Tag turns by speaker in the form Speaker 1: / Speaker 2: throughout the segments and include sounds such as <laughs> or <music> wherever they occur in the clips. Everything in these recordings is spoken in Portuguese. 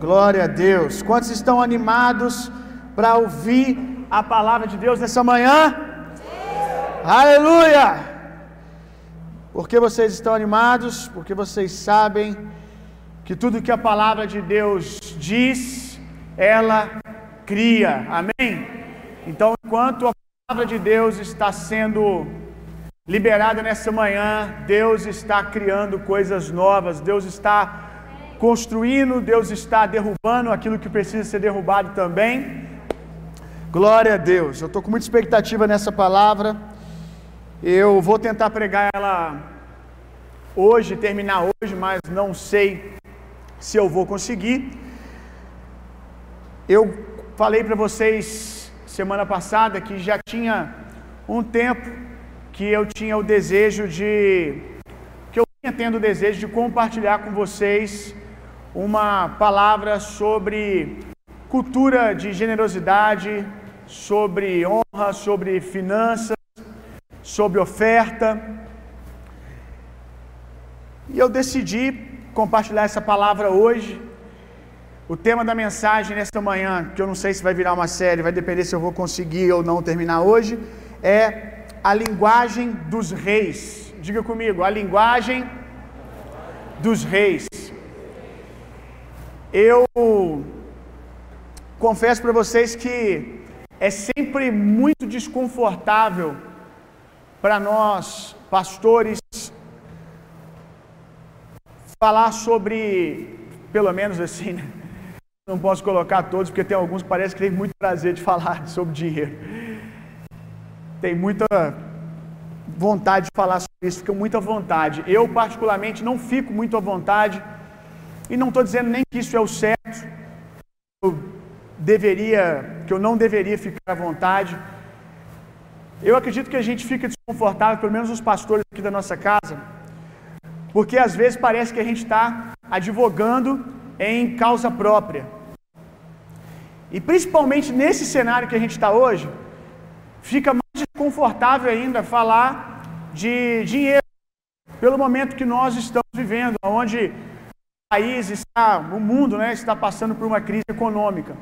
Speaker 1: Glória a Deus. Quantos estão animados para ouvir a palavra de Deus nessa manhã? Aleluia! Porque vocês estão animados? Porque vocês sabem que tudo que a palavra de Deus diz, ela cria. Amém? Então, enquanto a palavra de Deus está sendo liberada nessa manhã, Deus está criando coisas novas, Deus está construindo, Deus está derrubando aquilo que precisa ser derrubado também. Glória a Deus. Eu estou com muita expectativa nessa palavra. Eu vou tentar pregar ela hoje, terminar hoje, mas não sei se eu vou conseguir. Eu falei para vocês semana passada que já tinha um tempo que eu tinha o desejo de que eu vinha tendo o desejo de compartilhar com vocês uma palavra sobre cultura de generosidade, sobre honra, sobre finanças, sobre oferta. E eu decidi compartilhar essa palavra hoje. O tema da mensagem nesta manhã, que eu não sei se vai virar uma série, vai depender se eu vou conseguir ou não terminar hoje, é a linguagem dos reis. Diga comigo, a linguagem dos reis. Eu confesso para vocês que é sempre muito desconfortável para nós, pastores, falar sobre, pelo menos assim, né? não posso colocar todos, porque tem alguns que parece que tem muito prazer de falar <laughs> sobre dinheiro. Tem muita vontade de falar sobre isso, fica muita vontade. Eu, particularmente, não fico muito à vontade, e não estou dizendo nem que isso é o certo, eu deveria, que eu não deveria ficar à vontade. Eu acredito que a gente fica desconfortável, pelo menos os pastores aqui da nossa casa, porque às vezes parece que a gente está advogando em causa própria. E principalmente nesse cenário que a gente está hoje, fica mais desconfortável ainda falar de dinheiro, pelo momento que nós estamos vivendo, onde país está, o mundo né, está passando por uma crise econômica.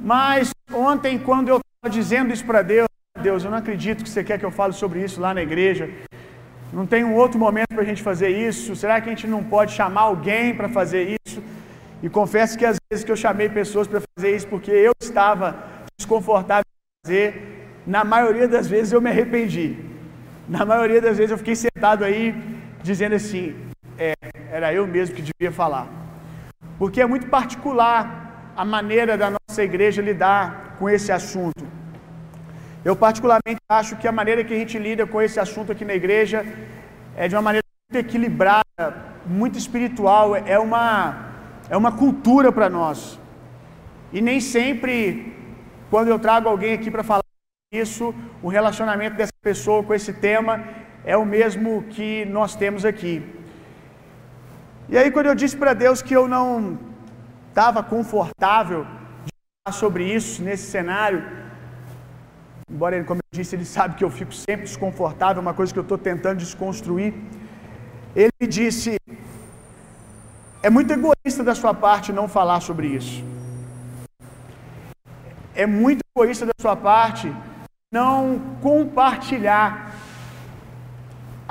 Speaker 1: Mas ontem, quando eu estava dizendo isso para Deus, Deus, eu não acredito que você quer que eu fale sobre isso lá na igreja. Não tem um outro momento para a gente fazer isso? Será que a gente não pode chamar alguém para fazer isso? E confesso que às vezes que eu chamei pessoas para fazer isso porque eu estava desconfortável em fazer, na maioria das vezes eu me arrependi. Na maioria das vezes eu fiquei sentado aí dizendo assim: era eu mesmo que devia falar. Porque é muito particular a maneira da nossa igreja lidar com esse assunto. Eu, particularmente, acho que a maneira que a gente lida com esse assunto aqui na igreja é de uma maneira muito equilibrada, muito espiritual, é uma, é uma cultura para nós. E nem sempre, quando eu trago alguém aqui para falar isso, o relacionamento dessa pessoa com esse tema é o mesmo que nós temos aqui. E aí, quando eu disse para Deus que eu não estava confortável de falar sobre isso nesse cenário, embora ele, como eu disse, ele sabe que eu fico sempre desconfortável, uma coisa que eu estou tentando desconstruir. Ele me disse: é muito egoísta da sua parte não falar sobre isso. É muito egoísta da sua parte não compartilhar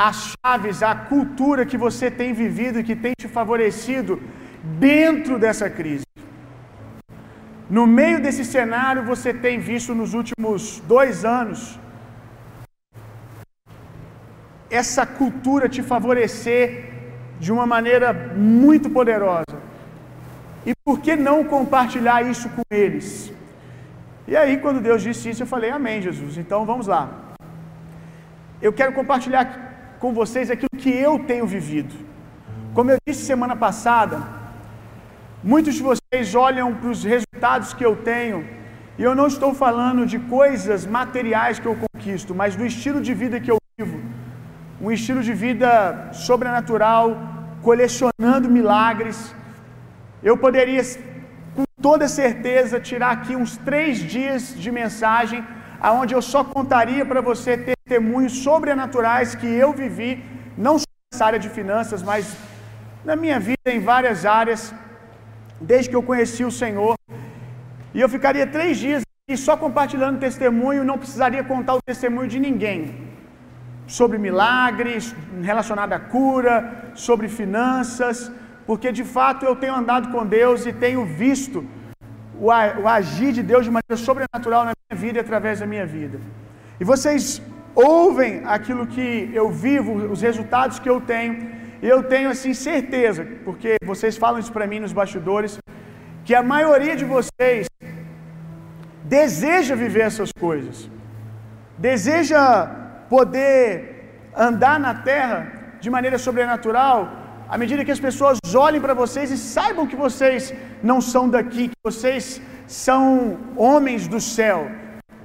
Speaker 1: as chaves, a cultura que você tem vivido e que tem te favorecido dentro dessa crise. No meio desse cenário, você tem visto nos últimos dois anos essa cultura te favorecer de uma maneira muito poderosa. E por que não compartilhar isso com eles? E aí, quando Deus disse isso, eu falei: Amém, Jesus. Então vamos lá. Eu quero compartilhar com vocês aquilo que eu tenho vivido. Como eu disse semana passada, muitos de vocês olham para os resultados que eu tenho, e eu não estou falando de coisas materiais que eu conquisto, mas do estilo de vida que eu vivo. Um estilo de vida sobrenatural, colecionando milagres. Eu poderia, com toda certeza, tirar aqui uns três dias de mensagem, aonde eu só contaria para você testemunhos sobrenaturais que eu vivi, não só nessa área de finanças, mas na minha vida em várias áreas, desde que eu conheci o Senhor. E eu ficaria três dias aqui só compartilhando testemunho, não precisaria contar o testemunho de ninguém. Sobre milagres, relacionado à cura, sobre finanças, porque de fato eu tenho andado com Deus e tenho visto o agir de Deus de maneira sobrenatural na minha vida e através da minha vida. E vocês ouvem aquilo que eu vivo, os resultados que eu tenho, e eu tenho assim certeza, porque vocês falam isso para mim nos bastidores, que a maioria de vocês deseja viver essas coisas. Deseja poder andar na terra de maneira sobrenatural, à medida que as pessoas olhem para vocês e saibam que vocês não são daqui, que vocês são homens do céu,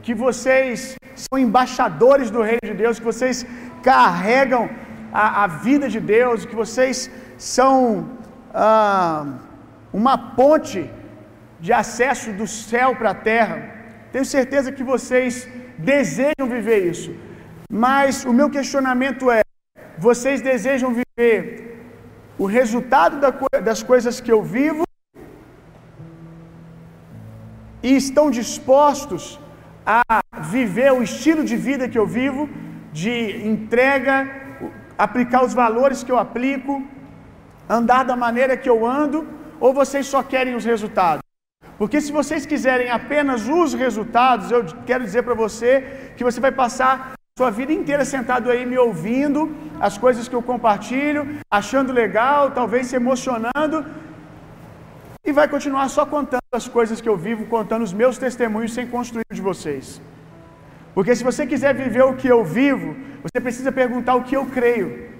Speaker 1: que vocês são embaixadores do reino de Deus, que vocês carregam a, a vida de Deus, que vocês são ah, uma ponte de acesso do céu para a terra. Tenho certeza que vocês desejam viver isso. Mas o meu questionamento é: vocês desejam viver o resultado das coisas que eu vivo e estão dispostos a viver o estilo de vida que eu vivo, de entrega, aplicar os valores que eu aplico, andar da maneira que eu ando, ou vocês só querem os resultados? Porque se vocês quiserem apenas os resultados, eu quero dizer para você que você vai passar sua vida inteira sentado aí me ouvindo, as coisas que eu compartilho, achando legal, talvez se emocionando, e vai continuar só contando as coisas que eu vivo, contando os meus testemunhos sem construir de vocês. Porque se você quiser viver o que eu vivo, você precisa perguntar o que eu creio.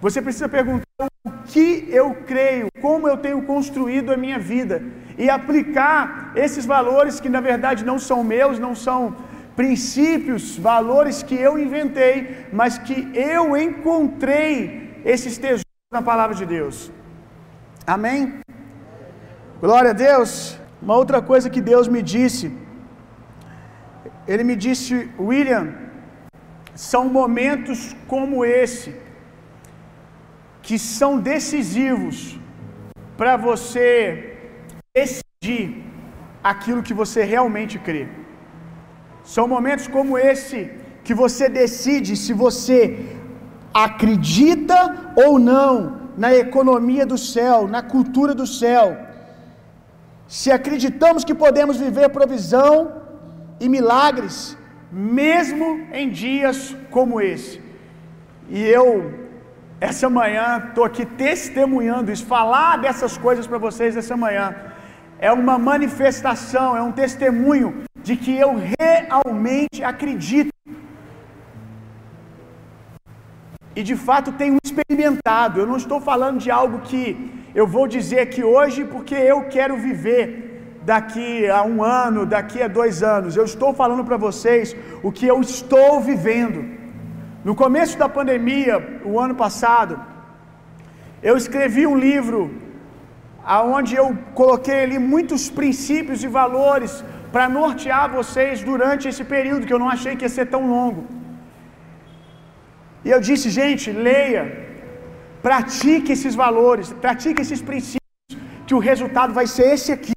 Speaker 1: Você precisa perguntar o que eu creio, como eu tenho construído a minha vida e aplicar esses valores que na verdade não são meus, não são princípios, valores que eu inventei, mas que eu encontrei esses tesouros na palavra de Deus. Amém? Glória a Deus. Uma outra coisa que Deus me disse, Ele me disse, William, são momentos como esse que são decisivos para você decidir aquilo que você realmente crê. São momentos como esse que você decide se você acredita ou não na economia do céu, na cultura do céu. Se acreditamos que podemos viver provisão e milagres, mesmo em dias como esse. E eu, essa manhã, estou aqui testemunhando isso, falar dessas coisas para vocês essa manhã. É uma manifestação, é um testemunho de que eu realmente acredito. E de fato tenho experimentado. Eu não estou falando de algo que eu vou dizer aqui hoje porque eu quero viver daqui a um ano, daqui a dois anos. Eu estou falando para vocês o que eu estou vivendo. No começo da pandemia, o ano passado, eu escrevi um livro aonde eu coloquei ali muitos princípios e valores para nortear vocês durante esse período que eu não achei que ia ser tão longo. E eu disse, gente, leia, pratique esses valores, pratique esses princípios, que o resultado vai ser esse aqui.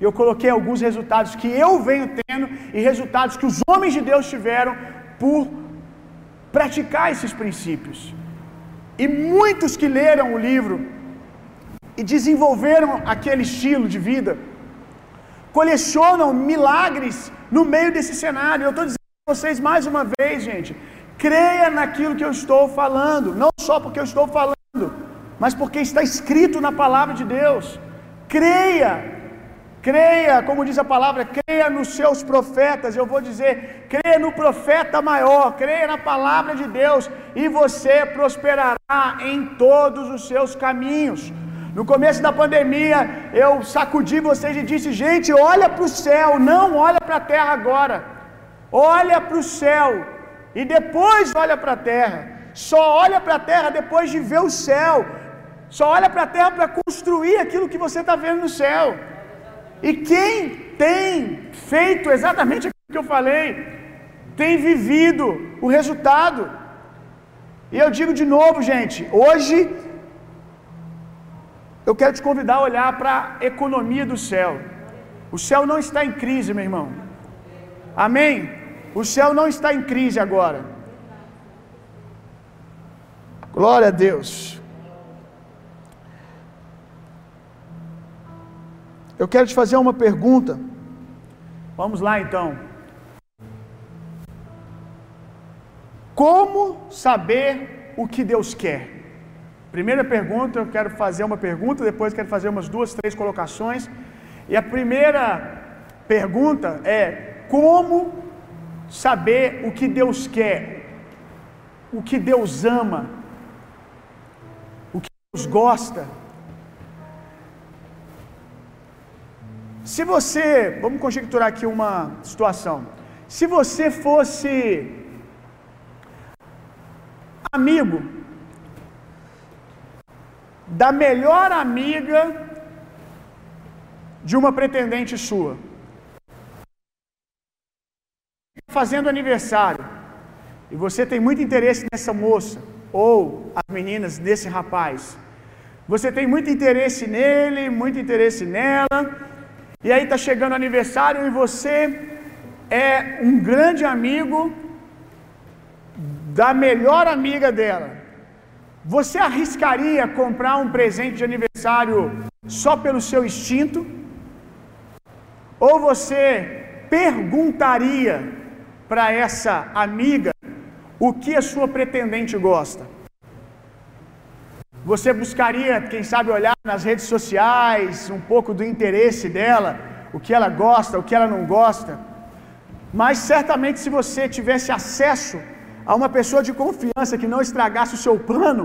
Speaker 1: Eu coloquei alguns resultados que eu venho tendo e resultados que os homens de Deus tiveram por praticar esses princípios. E muitos que leram o livro e desenvolveram aquele estilo de vida, colecionam milagres no meio desse cenário. Eu estou dizendo para vocês mais uma vez, gente, creia naquilo que eu estou falando, não só porque eu estou falando, mas porque está escrito na palavra de Deus. Creia, creia, como diz a palavra, creia nos seus profetas. Eu vou dizer, creia no profeta maior, creia na palavra de Deus, e você prosperará em todos os seus caminhos. No começo da pandemia, eu sacudi vocês e disse: gente, olha para o céu, não olha para a terra agora. Olha para o céu e depois olha para a terra. Só olha para a terra depois de ver o céu. Só olha para a terra para construir aquilo que você está vendo no céu. E quem tem feito exatamente aquilo que eu falei, tem vivido o resultado. E eu digo de novo, gente, hoje eu quero te convidar a olhar para a economia do céu. O céu não está em crise, meu irmão. Amém? O céu não está em crise agora. Glória a Deus. Eu quero te fazer uma pergunta. Vamos lá então. Como saber o que Deus quer? Primeira pergunta, eu quero fazer uma pergunta, depois quero fazer umas duas, três colocações. E a primeira pergunta é: como saber o que Deus quer? O que Deus ama? O que Deus gosta? Se você, vamos conjecturar aqui uma situação. Se você fosse amigo da melhor amiga de uma pretendente sua, fazendo aniversário, e você tem muito interesse nessa moça, ou as meninas desse rapaz, você tem muito interesse nele, muito interesse nela, e aí está chegando aniversário e você é um grande amigo da melhor amiga dela. Você arriscaria comprar um presente de aniversário só pelo seu instinto? Ou você perguntaria para essa amiga o que a sua pretendente gosta? Você buscaria, quem sabe, olhar nas redes sociais um pouco do interesse dela, o que ela gosta, o que ela não gosta. Mas certamente, se você tivesse acesso a uma pessoa de confiança que não estragasse o seu plano,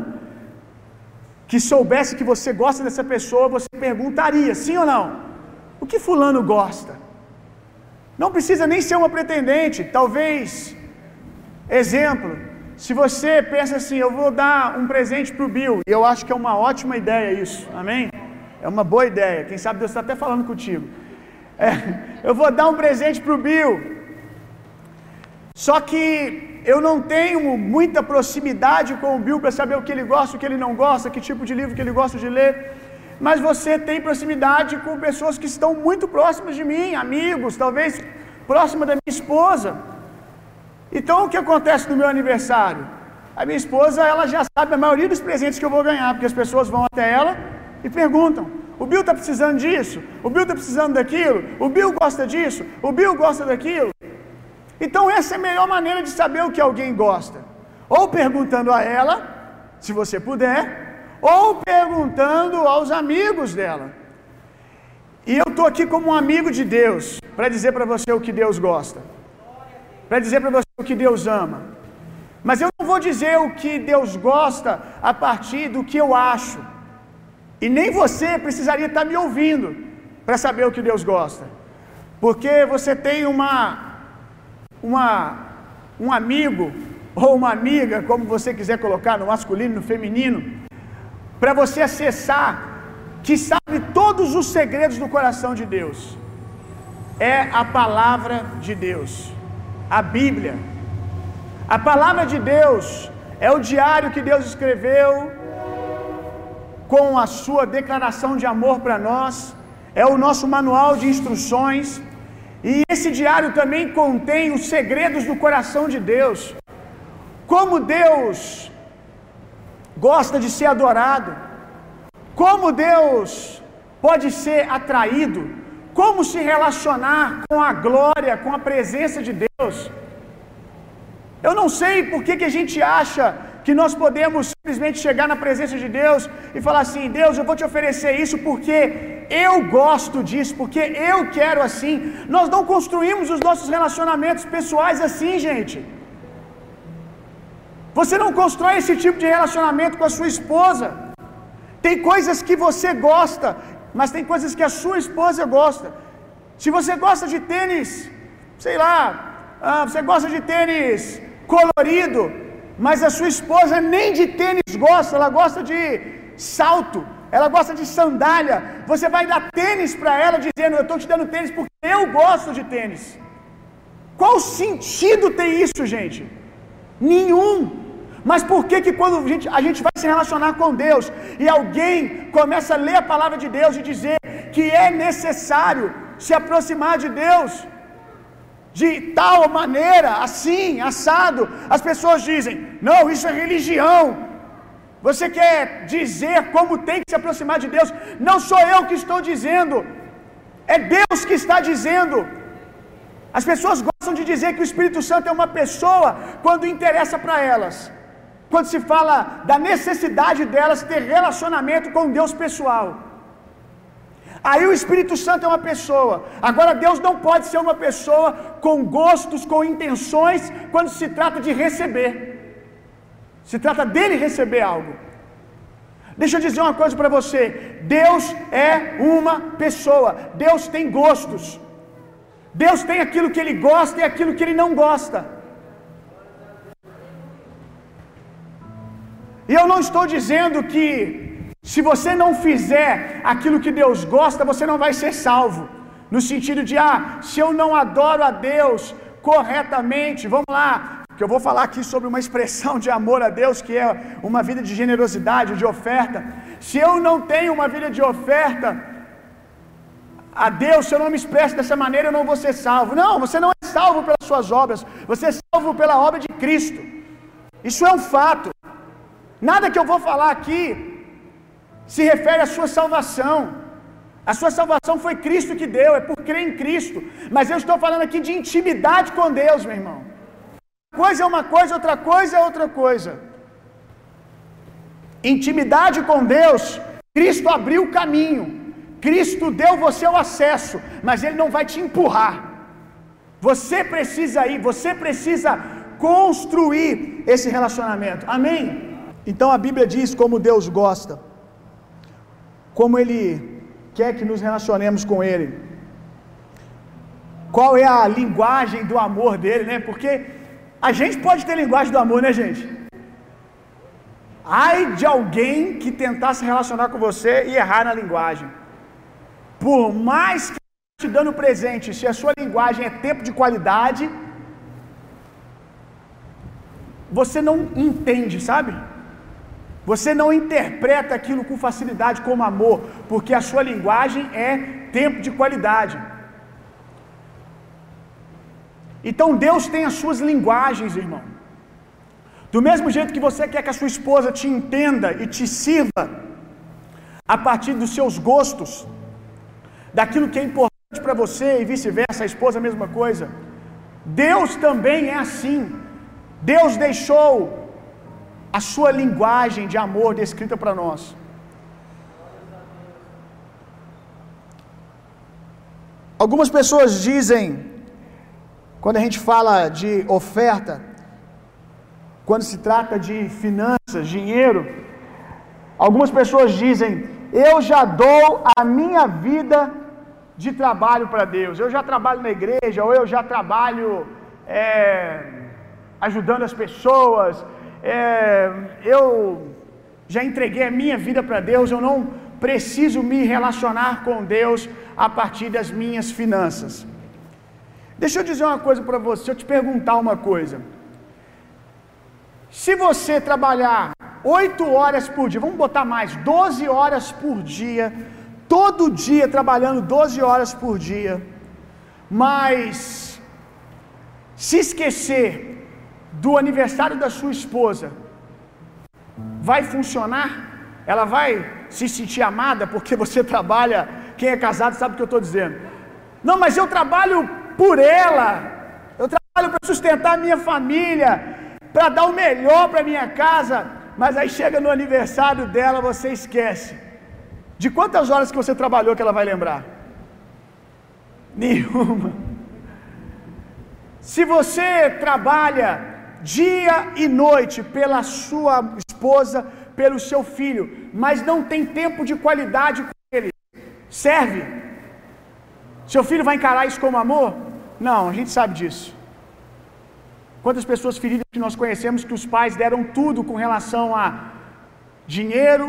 Speaker 1: que soubesse que você gosta dessa pessoa, você perguntaria, sim ou não? O que Fulano gosta? Não precisa nem ser uma pretendente, talvez. Exemplo, se você pensa assim, eu vou dar um presente para o Bill, e eu acho que é uma ótima ideia isso, amém? É uma boa ideia, quem sabe Deus está até falando contigo. É, <laughs> eu vou dar um presente para o Bill, só que eu não tenho muita proximidade com o Bill para saber o que ele gosta, o que ele não gosta, que tipo de livro que ele gosta de ler. Mas você tem proximidade com pessoas que estão muito próximas de mim, amigos, talvez próxima da minha esposa. Então o que acontece no meu aniversário? A minha esposa, ela já sabe a maioria dos presentes que eu vou ganhar, porque as pessoas vão até ela e perguntam: "O Bill está precisando disso? O Bill está precisando daquilo? O Bill gosta disso? O Bill gosta daquilo?" Então essa é a melhor maneira de saber o que alguém gosta. Ou perguntando a ela, se você puder, ou perguntando aos amigos dela. E eu estou aqui como um amigo de Deus, para dizer para você o que Deus gosta, para dizer para você o que Deus ama. Mas eu não vou dizer o que Deus gosta a partir do que eu acho, e nem você precisaria estar me ouvindo para saber o que Deus gosta, porque você tem uma, uma, um amigo ou uma amiga, como você quiser colocar, no masculino, no feminino, para você acessar, que sabe todos os segredos do coração de Deus. É a palavra de Deus, a Bíblia. A palavra de Deus é o diário que Deus escreveu com a sua declaração de amor para nós, é o nosso manual de instruções, e esse diário também contém os segredos do coração de Deus. Como Deus gosta de ser adorado, como Deus pode ser atraído, como se relacionar com a glória, com a presença de Deus. Eu não sei por que, que a gente acha que nós podemos simplesmente chegar na presença de Deus e falar assim: Deus, eu vou te oferecer isso porque eu gosto disso, porque eu quero assim. Nós não construímos os nossos relacionamentos pessoais assim, gente. Você não constrói esse tipo de relacionamento com a sua esposa. Tem coisas que você gosta, mas tem coisas que a sua esposa gosta. Se você gosta de tênis, sei lá, ah, você gosta de tênis colorido, mas a sua esposa nem de tênis gosta, ela gosta de salto, ela gosta de sandália. Você vai dar tênis para ela dizendo: Eu estou te dando tênis porque eu gosto de tênis. Qual sentido tem isso, gente? Nenhum. Mas por que que quando a gente, a gente vai se relacionar com Deus e alguém começa a ler a palavra de Deus e dizer que é necessário se aproximar de Deus de tal maneira, assim, assado, as pessoas dizem: "Não, isso é religião". Você quer dizer como tem que se aproximar de Deus? Não sou eu que estou dizendo. É Deus que está dizendo. As pessoas gostam de dizer que o Espírito Santo é uma pessoa quando interessa para elas. Quando se fala da necessidade delas ter relacionamento com Deus pessoal. Aí o Espírito Santo é uma pessoa. Agora Deus não pode ser uma pessoa com gostos, com intenções, quando se trata de receber. Se trata dele receber algo. Deixa eu dizer uma coisa para você. Deus é uma pessoa. Deus tem gostos. Deus tem aquilo que ele gosta e aquilo que ele não gosta. E eu não estou dizendo que se você não fizer aquilo que Deus gosta, você não vai ser salvo. No sentido de, ah, se eu não adoro a Deus corretamente, vamos lá, que eu vou falar aqui sobre uma expressão de amor a Deus, que é uma vida de generosidade, de oferta. Se eu não tenho uma vida de oferta a Deus, se eu não me expresso dessa maneira, eu não vou ser salvo. Não, você não é salvo pelas suas obras, você é salvo pela obra de Cristo. Isso é um fato. Nada que eu vou falar aqui se refere à sua salvação. A sua salvação foi Cristo que deu, é por crer em Cristo. Mas eu estou falando aqui de intimidade com Deus, meu irmão. Uma coisa é uma coisa, outra coisa é outra coisa. Intimidade com Deus, Cristo abriu o caminho. Cristo deu você o acesso, mas Ele não vai te empurrar. Você precisa ir, você precisa construir esse relacionamento. Amém? Então a Bíblia diz como Deus gosta, como Ele quer que nos relacionemos com Ele. Qual é a linguagem do amor dele, né? Porque a gente pode ter linguagem do amor, né, gente? Ai de alguém que tentar se relacionar com você e errar na linguagem. Por mais que te dando presente, se a sua linguagem é tempo de qualidade, você não entende, sabe? Você não interpreta aquilo com facilidade como amor, porque a sua linguagem é tempo de qualidade. Então Deus tem as suas linguagens, irmão. Do mesmo jeito que você quer que a sua esposa te entenda e te sirva a partir dos seus gostos, daquilo que é importante para você e vice-versa, a esposa a mesma coisa. Deus também é assim. Deus deixou a sua linguagem de amor descrita para nós. Algumas pessoas dizem, quando a gente fala de oferta, quando se trata de finanças, dinheiro, algumas pessoas dizem: Eu já dou a minha vida de trabalho para Deus, eu já trabalho na igreja, ou eu já trabalho é, ajudando as pessoas, é, eu já entreguei a minha vida para Deus, eu não preciso me relacionar com Deus a partir das minhas finanças. Deixa eu dizer uma coisa para você, eu te perguntar uma coisa. Se você trabalhar oito horas por dia, vamos botar mais, 12 horas por dia, todo dia trabalhando 12 horas por dia, mas se esquecer do aniversário da sua esposa, vai funcionar? Ela vai se sentir amada porque você trabalha? Quem é casado sabe o que eu estou dizendo. Não, mas eu trabalho por ela, eu trabalho para sustentar a minha família, para dar o melhor para minha casa, mas aí chega no aniversário dela, você esquece. De quantas horas que você trabalhou que ela vai lembrar? Nenhuma. Se você trabalha dia e noite pela sua esposa, pelo seu filho, mas não tem tempo de qualidade com ele, serve? Seu filho vai encarar isso como amor? Não, a gente sabe disso. Quantas pessoas feridas que nós conhecemos que os pais deram tudo com relação a dinheiro,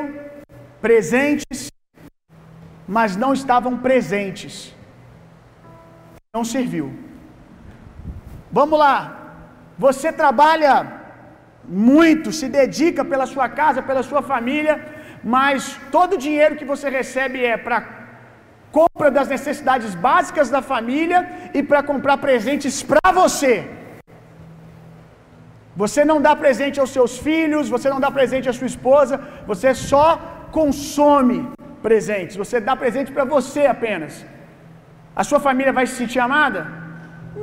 Speaker 1: presentes, mas não estavam presentes. Não serviu. Vamos lá. Você trabalha muito, se dedica pela sua casa, pela sua família, mas todo o dinheiro que você recebe é para compra das necessidades básicas da família e para comprar presentes para você. Você não dá presente aos seus filhos, você não dá presente à sua esposa, você só consome presentes. Você dá presente para você apenas. A sua família vai se sentir amada?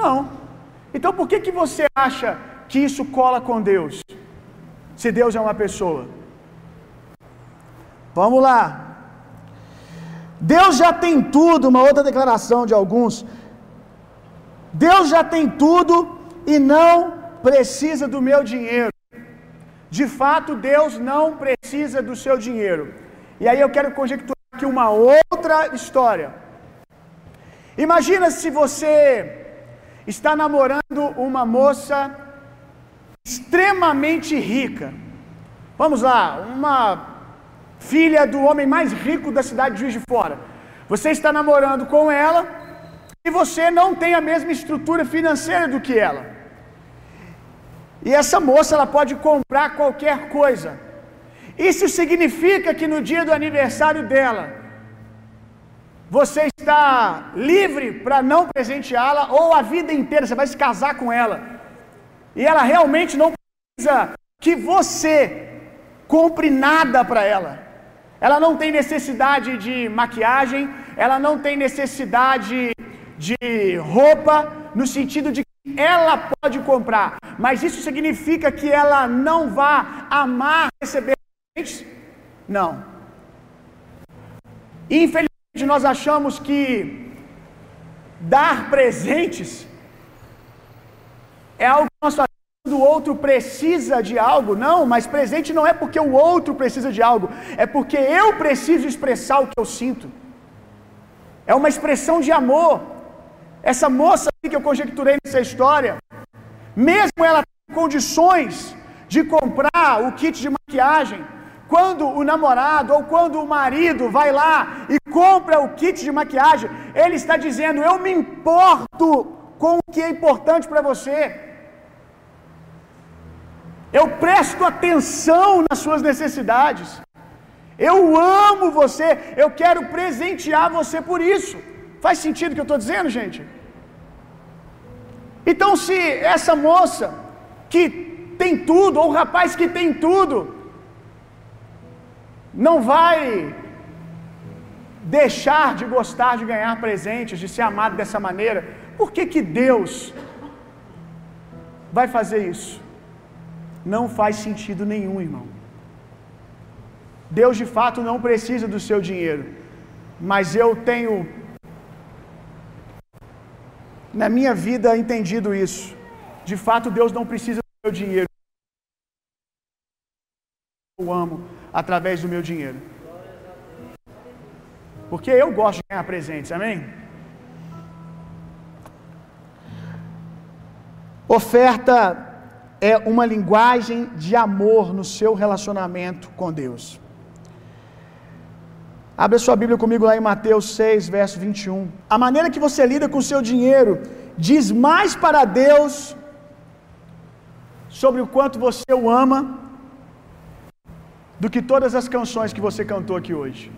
Speaker 1: Não. Então por que que você acha que isso cola com Deus? Se Deus é uma pessoa. Vamos lá. Deus já tem tudo, uma outra declaração de alguns. Deus já tem tudo e não precisa do meu dinheiro. De fato, Deus não precisa do seu dinheiro. E aí eu quero conjecturar aqui uma outra história. Imagina se você está namorando uma moça extremamente rica. Vamos lá, uma filha do homem mais rico da cidade de Juiz de Fora. Você está namorando com ela e você não tem a mesma estrutura financeira do que ela. E essa moça ela pode comprar qualquer coisa. Isso significa que no dia do aniversário dela, você está livre para não presenteá-la ou a vida inteira você vai se casar com ela. E ela realmente não precisa que você compre nada para ela. Ela não tem necessidade de maquiagem, ela não tem necessidade de roupa, no sentido de que ela pode comprar, mas isso significa que ela não vá amar receber presentes? Não. Infelizmente, nós achamos que dar presentes é algo que nós fazemos quando o outro precisa de algo. Não, mas presente não é porque o outro precisa de algo, é porque eu preciso expressar o que eu sinto. É uma expressão de amor. Essa moça que eu conjecturei nessa história, mesmo ela com condições de comprar o kit de maquiagem, quando o namorado ou quando o marido vai lá e compra o kit de maquiagem, ele está dizendo: Eu me importo com o que é importante para você. Eu presto atenção nas suas necessidades. Eu amo você. Eu quero presentear você por isso. Faz sentido o que eu estou dizendo, gente? Então, se essa moça que tem tudo, ou o rapaz que tem tudo, não vai deixar de gostar de ganhar presentes, de ser amado dessa maneira, por que que Deus vai fazer isso? Não faz sentido nenhum, irmão. Deus de fato não precisa do seu dinheiro, mas eu tenho na minha vida entendido isso. De fato, Deus não precisa do meu dinheiro. Eu amo através do meu dinheiro. Porque eu gosto de ganhar presentes, amém? Oferta é uma linguagem de amor no seu relacionamento com Deus. Abra sua Bíblia comigo lá em Mateus 6, verso 21. A maneira que você lida com o seu dinheiro diz mais para Deus sobre o quanto você o ama do que todas as canções que você cantou aqui hoje.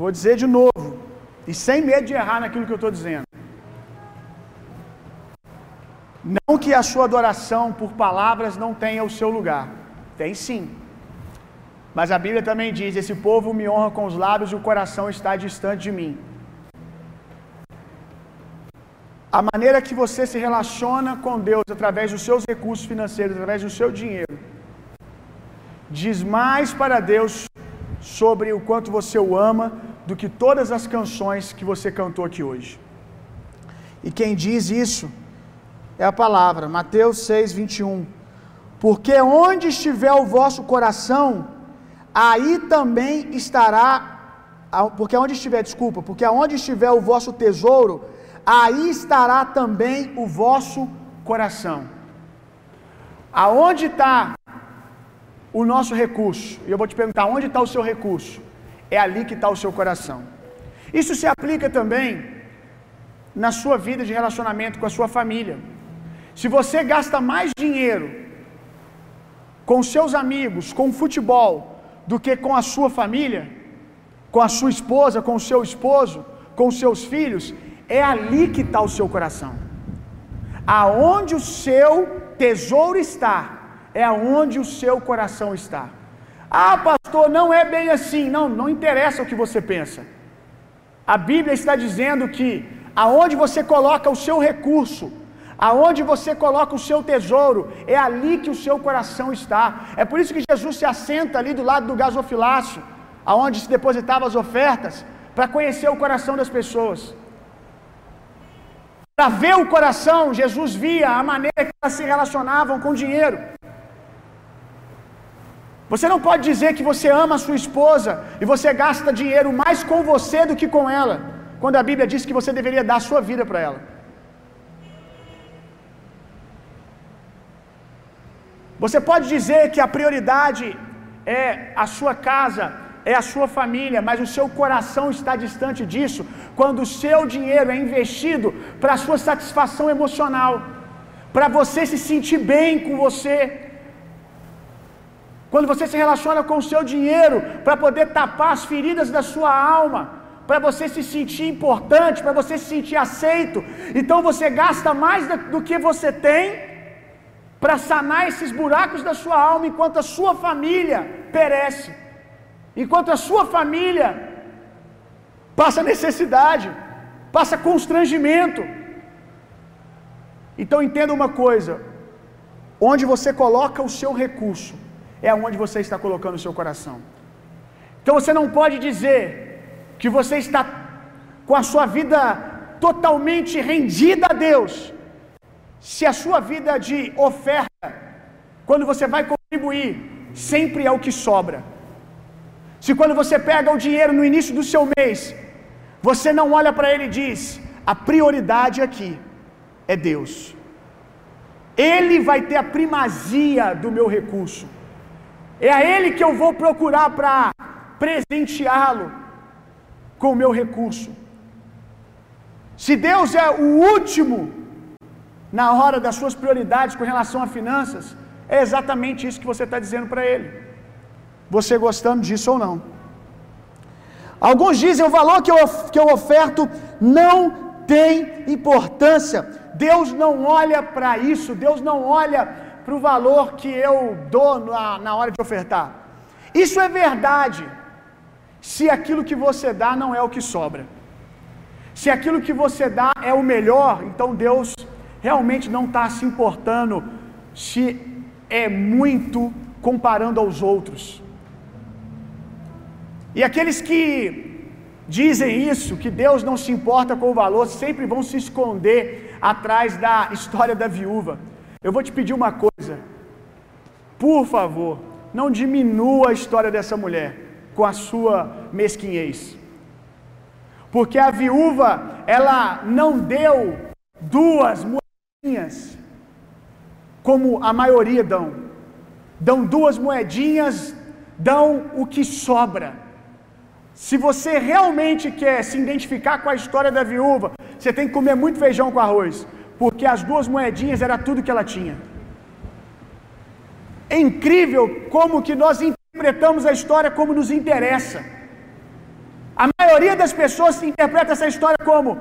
Speaker 1: Vou dizer de novo, e sem medo de errar naquilo que eu estou dizendo. Não que a sua adoração por palavras não tenha o seu lugar. Tem sim. Mas a Bíblia também diz: Esse povo me honra com os lábios e o coração está distante de mim. A maneira que você se relaciona com Deus através dos seus recursos financeiros, através do seu dinheiro, diz mais para Deus sobre o quanto você o ama do que todas as canções que você cantou aqui hoje. E quem diz isso é a palavra, Mateus 6, 21. Porque onde estiver o vosso coração, aí também estará, porque onde estiver, desculpa, porque aonde estiver o vosso tesouro, aí estará também o vosso coração. Aonde está o nosso recurso? E eu vou te perguntar, onde está o seu recurso? É ali que está o seu coração. Isso se aplica também na sua vida de relacionamento com a sua família. se você gasta mais dinheiro com seus amigos, com futebol, do que com a sua família, com a sua esposa, com o seu esposo, com os seus filhos, é ali que está o seu coração. Aonde o seu tesouro está, é aonde o seu coração está. Ah, pastor, não é bem assim. Não, não interessa o que você pensa. A Bíblia está dizendo que aonde você coloca o seu recurso, aonde você coloca o seu tesouro, é ali que o seu coração está. É por isso que Jesus se assenta ali do lado do gasofilácio, aonde se depositavam as ofertas, para conhecer o coração das pessoas. Para ver o coração, Jesus via a maneira que elas se relacionavam com o dinheiro. Você não pode dizer que você ama a sua esposa e você gasta dinheiro mais com você do que com ela, quando a Bíblia diz que você deveria dar a sua vida para ela. Você pode dizer que a prioridade é a sua casa, é a sua família, mas o seu coração está distante disso quando o seu dinheiro é investido para a sua satisfação emocional, para você se sentir bem com você. Quando você se relaciona com o seu dinheiro para poder tapar as feridas da sua alma, para você se sentir importante, para você se sentir aceito, então você gasta mais do que você tem para sanar esses buracos da sua alma enquanto a sua família perece. Enquanto a sua família passa necessidade, passa constrangimento. Então entenda uma coisa: onde você coloca o seu recurso, é onde você está colocando o seu coração. Então você não pode dizer que você está com a sua vida totalmente rendida a Deus, se a sua vida de oferta, quando você vai contribuir, sempre é o que sobra. Se quando você pega o dinheiro no início do seu mês, você não olha para ele e diz: a prioridade aqui é Deus. Ele vai ter a primazia do meu recurso. É a Ele que eu vou procurar para presenteá-lo com o meu recurso. Se Deus é o último na hora das suas prioridades com relação a finanças, é exatamente isso que você está dizendo para Ele. Você gostando disso ou não. Alguns dizem o valor que eu, que eu oferto não tem importância. Deus não olha para isso, Deus não olha para o valor que eu dou na, na hora de ofertar. Isso é verdade, se aquilo que você dá não é o que sobra. Se aquilo que você dá é o melhor, então Deus realmente não está se importando se é muito comparando aos outros. E aqueles que dizem isso, que Deus não se importa com o valor, sempre vão se esconder atrás da história da viúva. Eu vou te pedir uma coisa, por favor, não diminua a história dessa mulher com a sua mesquinhez. Porque a viúva, ela não deu duas moedinhas, como a maioria dão. Dão duas moedinhas, dão o que sobra. Se você realmente quer se identificar com a história da viúva, você tem que comer muito feijão com arroz, porque as duas moedinhas era tudo que ela tinha. É incrível como que nós interpretamos a história como nos interessa. A maioria das pessoas interpreta essa história como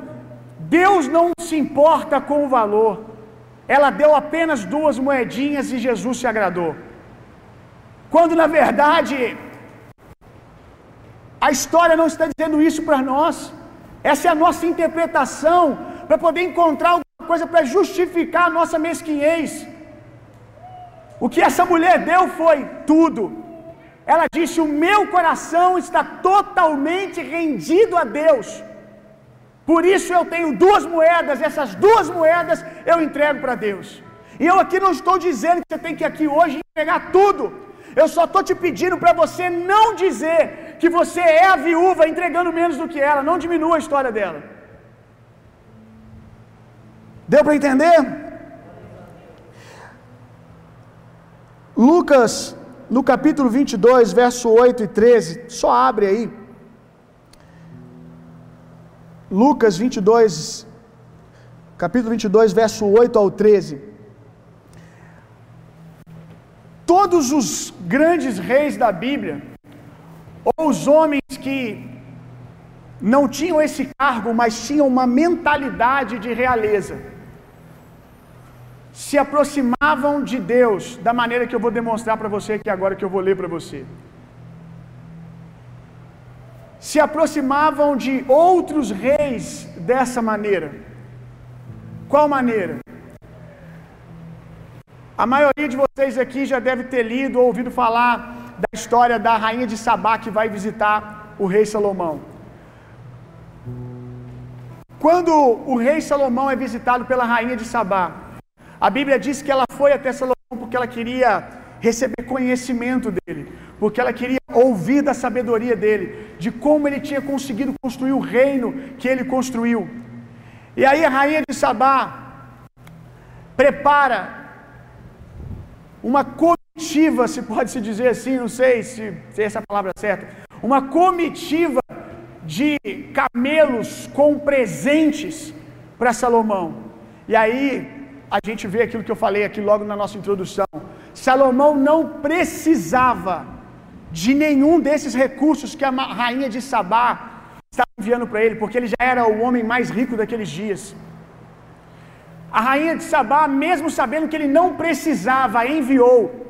Speaker 1: Deus não se importa com o valor. Ela deu apenas duas moedinhas e Jesus se agradou. Quando na verdade a história não está dizendo isso para nós. Essa é a nossa interpretação para poder encontrar alguma coisa para justificar a nossa mesquinhez. O que essa mulher deu foi tudo. Ela disse: O meu coração está totalmente rendido a Deus. Por isso eu tenho duas moedas, essas duas moedas eu entrego para Deus. E eu aqui não estou dizendo que você tem que aqui hoje entregar tudo. Eu só estou te pedindo para você não dizer que você é a viúva entregando menos do que ela. Não diminua a história dela. Deu para entender? Lucas, no capítulo 22, verso 8 e 13, só abre aí. Lucas 22, capítulo 22, verso 8 ao 13. todos os grandes reis da Bíblia, ou os homens que não tinham esse cargo, mas tinham uma mentalidade de realeza, se aproximavam de Deus da maneira que eu vou demonstrar para você aqui agora que eu vou ler para você. Se aproximavam de outros reis dessa maneira. Qual maneira? A maioria de vocês aqui já deve ter lido ou ouvido falar da história da rainha de Sabá que vai visitar o rei Salomão. Quando o rei Salomão é visitado pela rainha de Sabá, a Bíblia diz que ela foi até Salomão porque ela queria receber conhecimento dele, porque ela queria ouvir da sabedoria dele, de como ele tinha conseguido construir o reino que ele construiu. E aí a rainha de Sabá prepara uma comitiva, se pode se dizer assim, não sei se, se essa é palavra certa, uma comitiva de camelos com presentes para Salomão. E aí a gente vê aquilo que eu falei aqui logo na nossa introdução. Salomão não precisava de nenhum desses recursos que a rainha de Sabá estava enviando para ele, porque ele já era o homem mais rico daqueles dias. A rainha de Sabá, mesmo sabendo que ele não precisava, enviou,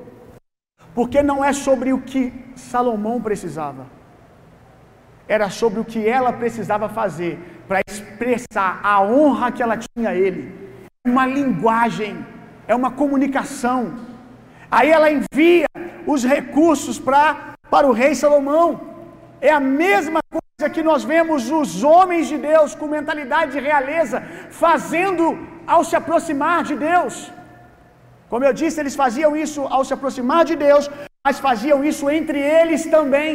Speaker 1: porque não é sobre o que Salomão precisava, era sobre o que ela precisava fazer para expressar a honra que ela tinha a ele. É uma linguagem, é uma comunicação. Aí ela envia os recursos pra, para o rei Salomão. É a mesma coisa que nós vemos os homens de Deus com mentalidade de realeza fazendo ao se aproximar de Deus. Como eu disse, eles faziam isso ao se aproximar de Deus, mas faziam isso entre eles também.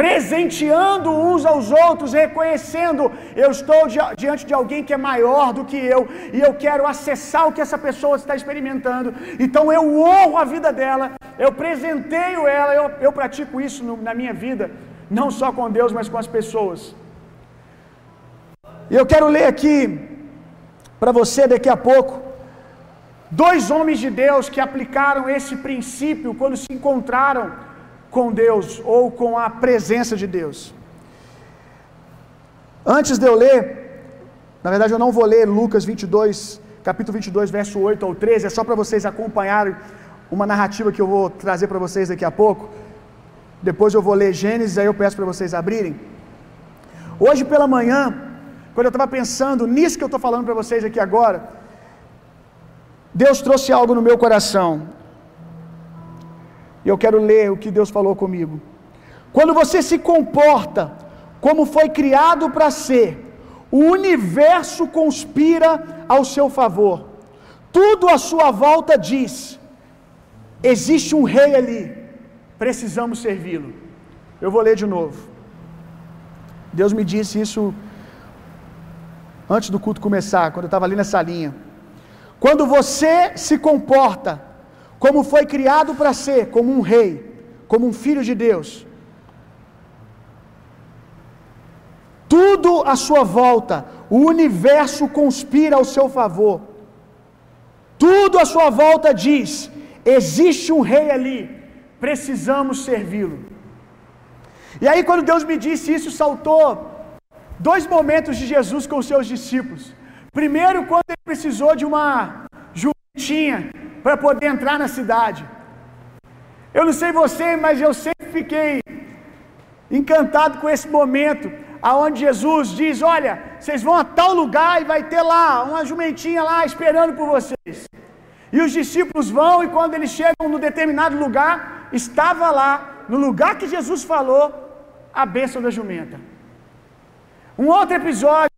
Speaker 1: Presenteando uns aos outros, reconhecendo, eu estou diante de alguém que é maior do que eu, e eu quero acessar o que essa pessoa está experimentando, então eu honro a vida dela, eu presenteio ela, eu, eu pratico isso no, na minha vida, não só com Deus, mas com as pessoas. E eu quero ler aqui para você daqui a pouco dois homens de Deus que aplicaram esse princípio quando se encontraram com Deus ou com a presença de Deus. Antes de eu ler, na verdade eu não vou ler Lucas 22, capítulo 22, verso 8 ao 13, é só para vocês acompanharem uma narrativa que eu vou trazer para vocês daqui a pouco. Depois eu vou ler Gênesis, aí eu peço para vocês abrirem. Hoje pela manhã, quando eu estava pensando nisso que eu estou falando para vocês aqui agora, Deus trouxe algo no meu coração. E eu quero ler o que Deus falou comigo. Quando você se comporta como foi criado para ser, o universo conspira ao seu favor. Tudo à sua volta diz: existe um rei ali, precisamos servi-lo. Eu vou ler de novo. Deus me disse isso antes do culto começar, quando eu estava ali nessa linha. Quando você se comporta como foi criado para ser, como um rei, como um filho de Deus, tudo à sua volta, o universo conspira ao seu favor. Tudo à sua volta diz: existe um rei ali, precisamos servi-lo. E aí, quando Deus me disse isso, saltou dois momentos de Jesus com os seus discípulos. Primeiro, quando ele precisou de uma jumentinha para poder entrar na cidade. Eu não sei você, mas eu sempre fiquei encantado com esse momento, aonde Jesus diz: Olha, vocês vão a tal lugar e vai ter lá uma jumentinha lá esperando por vocês. E os discípulos vão, e quando eles chegam no determinado lugar, estava lá, no lugar que Jesus falou, a bênção da jumenta. Um outro episódio,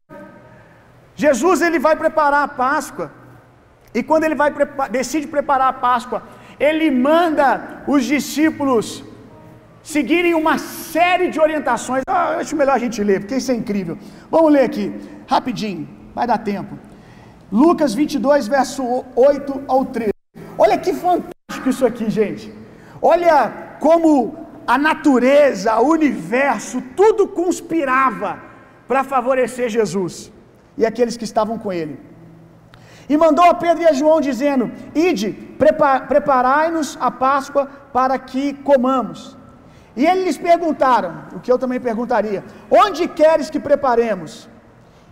Speaker 1: Jesus ele vai preparar a Páscoa, e quando ele vai decide preparar a Páscoa, ele manda os discípulos seguirem uma série de orientações. Ah, acho melhor a gente ler, porque isso é incrível. Vamos ler aqui, rapidinho, vai dar tempo. Lucas 22, verso 8 ao 13. Olha que fantástico isso aqui, gente. Olha como a natureza, o universo, tudo conspirava para favorecer Jesus e aqueles que estavam com ele. E mandou a Pedro e a João, dizendo: Ide, preparai-nos a Páscoa para que comamos. E eles perguntaram, o que eu também perguntaria: Onde queres que preparemos?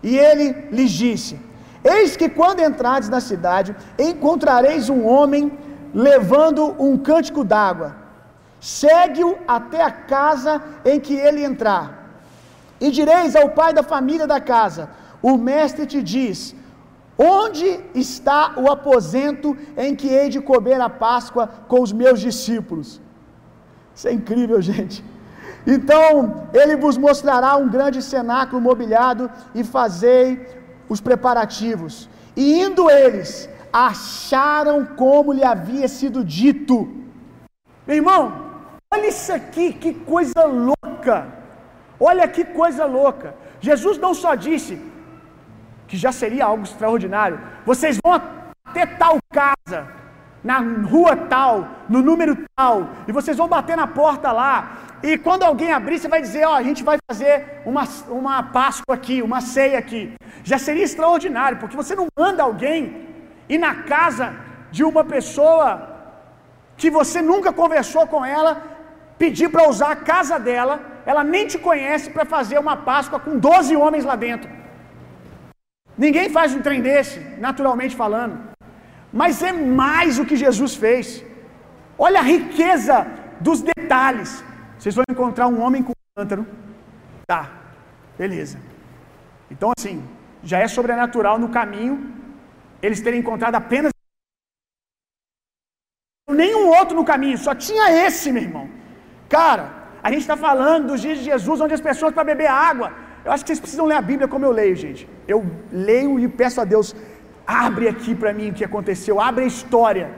Speaker 1: E ele lhes disse: Eis que quando entrardes na cidade, encontrareis um homem levando um cântico d'água. Segue-o até a casa em que ele entrar. E direis ao pai da família da casa: O mestre te diz: Onde está o aposento em que hei de comer a Páscoa com os meus discípulos? Isso é incrível, <laughs> gente. Então ele vos mostrará um grande cenáculo mobiliado e fazei os preparativos. E indo eles, acharam como lhe havia sido dito. Meu irmão, olha isso aqui, que coisa louca. Olha que coisa louca. Jesus não só disse que já seria algo extraordinário. Vocês vão até tal casa, na rua tal, no número tal, e vocês vão bater na porta lá. E quando alguém abrir, você vai dizer: Ó, a gente vai fazer uma, uma Páscoa aqui, uma ceia aqui. Já seria extraordinário, porque você não manda alguém ir na casa de uma pessoa que você nunca conversou com ela, pedir para usar a casa dela, ela nem te conhece para fazer uma Páscoa com 12 homens lá dentro. Ninguém faz um trem desse, naturalmente falando. Mas é mais o que Jesus fez. Olha a riqueza dos detalhes. Vocês vão encontrar um homem com um cântaro. Tá, beleza. Então, assim, já é sobrenatural no caminho eles terem encontrado apenas nenhum outro no caminho, só tinha esse, meu irmão. Cara, a gente está falando dos dias de Jesus, onde as pessoas para beber água. Eu acho que vocês precisam ler a Bíblia como eu leio, gente. Eu leio e peço a Deus, abre aqui para mim o que aconteceu, abre a história.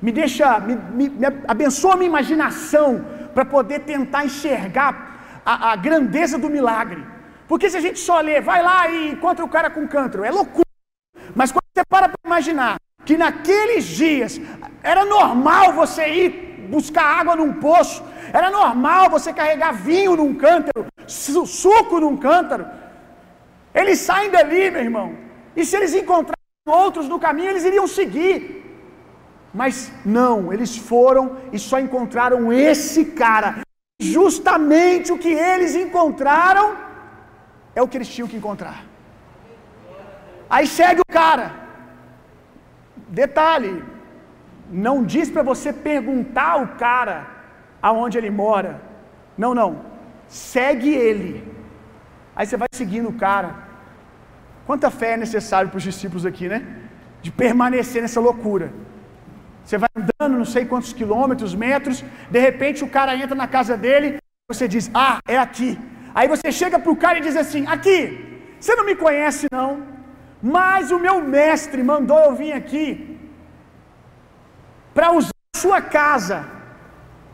Speaker 1: Me deixa, me, me, me abençoa a minha imaginação para poder tentar enxergar a, a, grandeza do milagre. Porque se a gente só lê, vai lá e encontra o cara com cântaro, é loucura. Mas quando você para para imaginar que naqueles dias era normal você ir buscar água num poço, era normal você carregar vinho num cântaro, suco num cântaro. Eles saem dali, meu irmão. E se eles encontraram outros no caminho, eles iriam seguir. Mas não, eles foram e só encontraram esse cara. Justamente o que eles encontraram é o que eles tinham que encontrar. Aí segue o cara. Detalhe, não diz para você perguntar ao cara aonde ele mora. Não, não. Segue ele. Aí você vai seguindo o cara. Quanta fé é necessário para os discípulos aqui, né? De permanecer nessa loucura. Você vai andando não sei quantos quilômetros, metros, de repente o cara entra na casa dele, você diz: "Ah, é aqui". Aí você chega pro cara e diz assim: "Aqui, você não me conhece não, mas o meu mestre mandou eu vir aqui para usar a sua casa,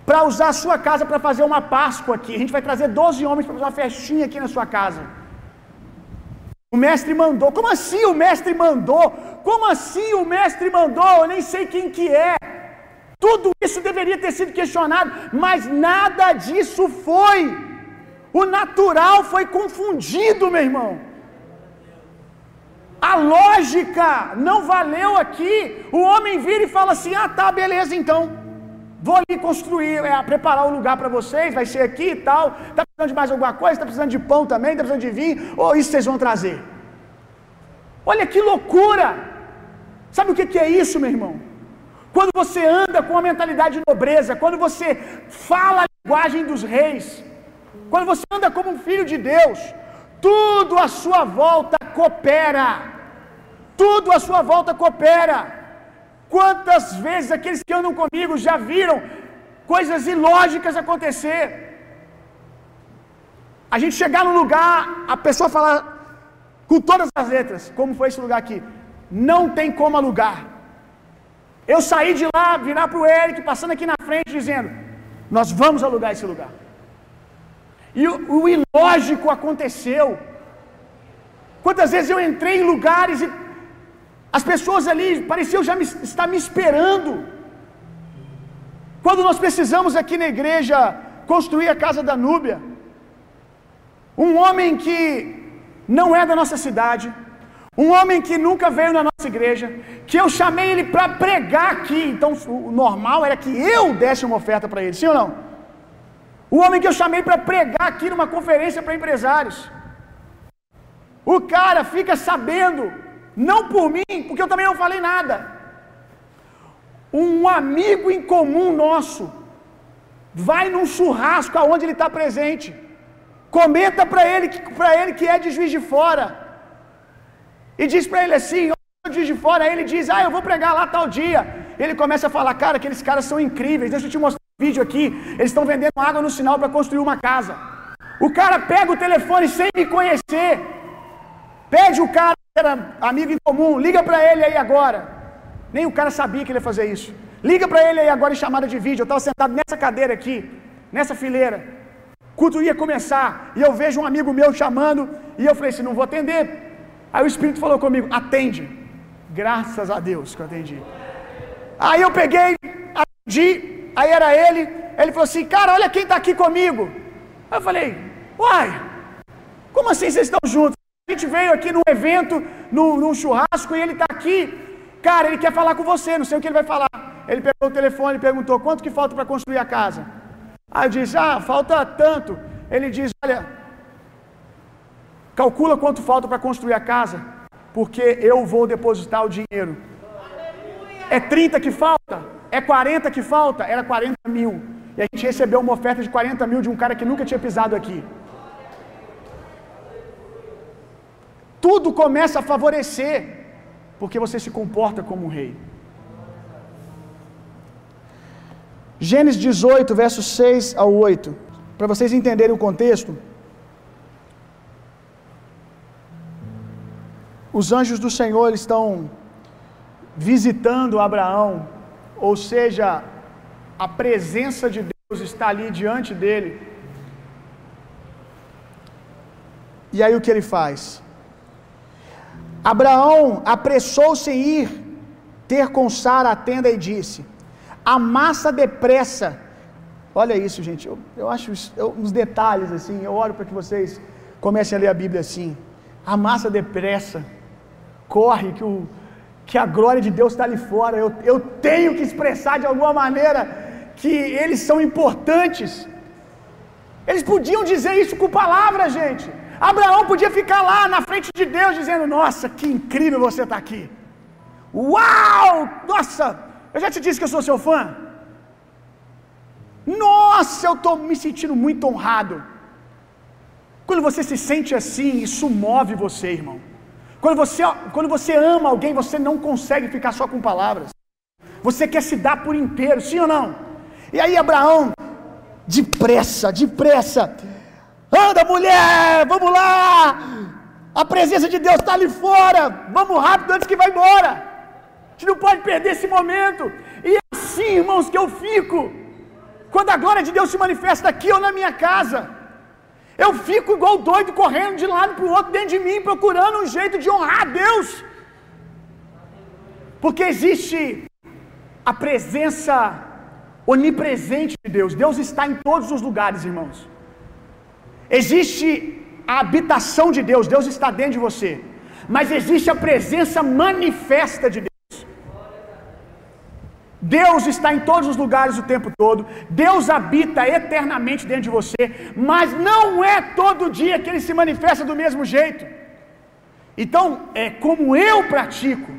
Speaker 1: para usar a sua casa para fazer uma Páscoa aqui. A gente vai trazer 12 homens para fazer uma festinha aqui na sua casa. O mestre mandou. Como assim o mestre mandou? Como assim o mestre mandou? Eu nem sei quem que é. Tudo isso deveria ter sido questionado, mas nada disso foi. O natural foi confundido, meu irmão. A lógica não valeu aqui. O homem vira e fala assim: ah, tá, beleza então. Vou ali construir, é, preparar o um lugar para vocês, vai ser aqui e tal. Está precisando de mais alguma coisa? Está precisando de pão também? Está precisando de vinho? Ou isso vocês vão trazer? Olha que loucura! Sabe o que, que é isso, meu irmão? Quando você anda com uma mentalidade de nobreza, quando você fala a linguagem dos reis, quando você anda como um filho de Deus, tudo à sua volta coopera. Tudo à sua volta coopera. Quantas vezes aqueles que andam comigo já viram coisas ilógicas acontecer? A gente chegar no lugar, a pessoa falar com todas as letras, como foi esse lugar aqui, não tem como alugar. Eu saí de lá, virar para o Eric, passando aqui na frente, dizendo: Nós vamos alugar esse lugar. E o, o ilógico aconteceu. Quantas vezes eu entrei em lugares e as pessoas ali pareciam já me, estar me esperando. Quando nós precisamos aqui na igreja construir a casa da Núbia, um homem que não é da nossa cidade, Um homem que nunca veio na nossa igreja, que eu chamei ele para pregar aqui. Então, o normal era que eu desse uma oferta para ele, sim ou não? O homem que eu chamei para pregar aqui numa conferência para empresários. O cara fica sabendo, não por mim, porque eu também não falei nada. Um amigo em comum nosso vai num churrasco aonde ele está presente. Comenta para ele, para ele que é de Juiz de Fora. E diz para ele assim: Juiz de Fora. Aí ele diz: Ah, eu vou pregar lá tal dia. Ele começa a falar: Cara, aqueles caras são incríveis. Deixa eu te mostrar um vídeo aqui. Eles estão vendendo água no sinal para construir uma casa. O cara pega o telefone sem me conhecer. Pede o cara, era amigo em comum, liga para ele aí agora. Nem o cara sabia que ele ia fazer isso. Liga para ele aí agora em chamada de vídeo. Eu estava sentado nessa cadeira aqui, nessa fileira. O culto ia começar e eu vejo um amigo meu chamando e eu falei assim: não vou atender. Aí o Espírito falou comigo: atende. Graças a Deus que eu atendi. Aí eu peguei, atendi, aí era ele. Ele falou assim: cara, olha quem está aqui comigo. Aí eu falei: uai, como assim vocês estão juntos? A gente veio aqui num evento, num, num churrasco e ele está aqui. Cara, ele quer falar com você, não sei o que ele vai falar. Ele pegou o telefone e perguntou: quanto que falta para construir a casa? Aí eu disse: ah, falta tanto. Ele diz: olha, calcula quanto falta para construir a casa, porque eu vou depositar o dinheiro. É 30 que falta? É 40 que falta? Era 40 mil. E a gente recebeu uma oferta de 40 mil de um cara que nunca tinha pisado aqui. Tudo começa a favorecer, porque você se comporta como um rei. Gênesis 18, versos 6 ao 8. Para vocês entenderem o contexto. Os anjos do Senhor estão visitando Abraão, ou seja, a presença de Deus está ali diante dele. E aí o que ele faz? Abraão apressou-se em ir ter com Sara a tenda e disse: Amassa depressa. Olha isso, gente. Eu, eu acho eu, uns detalhes assim. Eu oro para que vocês comecem a ler a Bíblia assim. Amassa depressa. Corre, que, o, que a glória de Deus está ali fora. Eu, eu tenho que expressar de alguma maneira que eles são importantes. Eles podiam dizer isso com palavras, gente. Abraão podia ficar lá na frente de Deus dizendo: Nossa, que incrível você está aqui. Uau! Nossa, eu já te disse que eu sou seu fã. Nossa, eu estou me sentindo muito honrado. Quando você se sente assim, isso move você, irmão. Quando você, quando você ama alguém, você não consegue ficar só com palavras. Você quer se dar por inteiro, sim ou não? E aí, Abraão, depressa, depressa. Anda, mulher, vamos lá. A presença de Deus está ali fora. Vamos rápido antes que vá embora. A gente não pode perder esse momento. E é assim, irmãos, que eu fico. Quando a glória de Deus se manifesta aqui ou na minha casa. Eu fico igual doido, correndo de lado para o outro dentro de mim, procurando um jeito de honrar a Deus. Porque existe a presença onipresente de Deus. Deus está em todos os lugares, irmãos. Existe a habitação de Deus, Deus está dentro de você. Mas existe a presença manifesta de Deus. Deus está em todos os lugares o tempo todo. Deus habita eternamente dentro de você, mas não é todo dia que ele se manifesta do mesmo jeito. Então, é como eu pratico.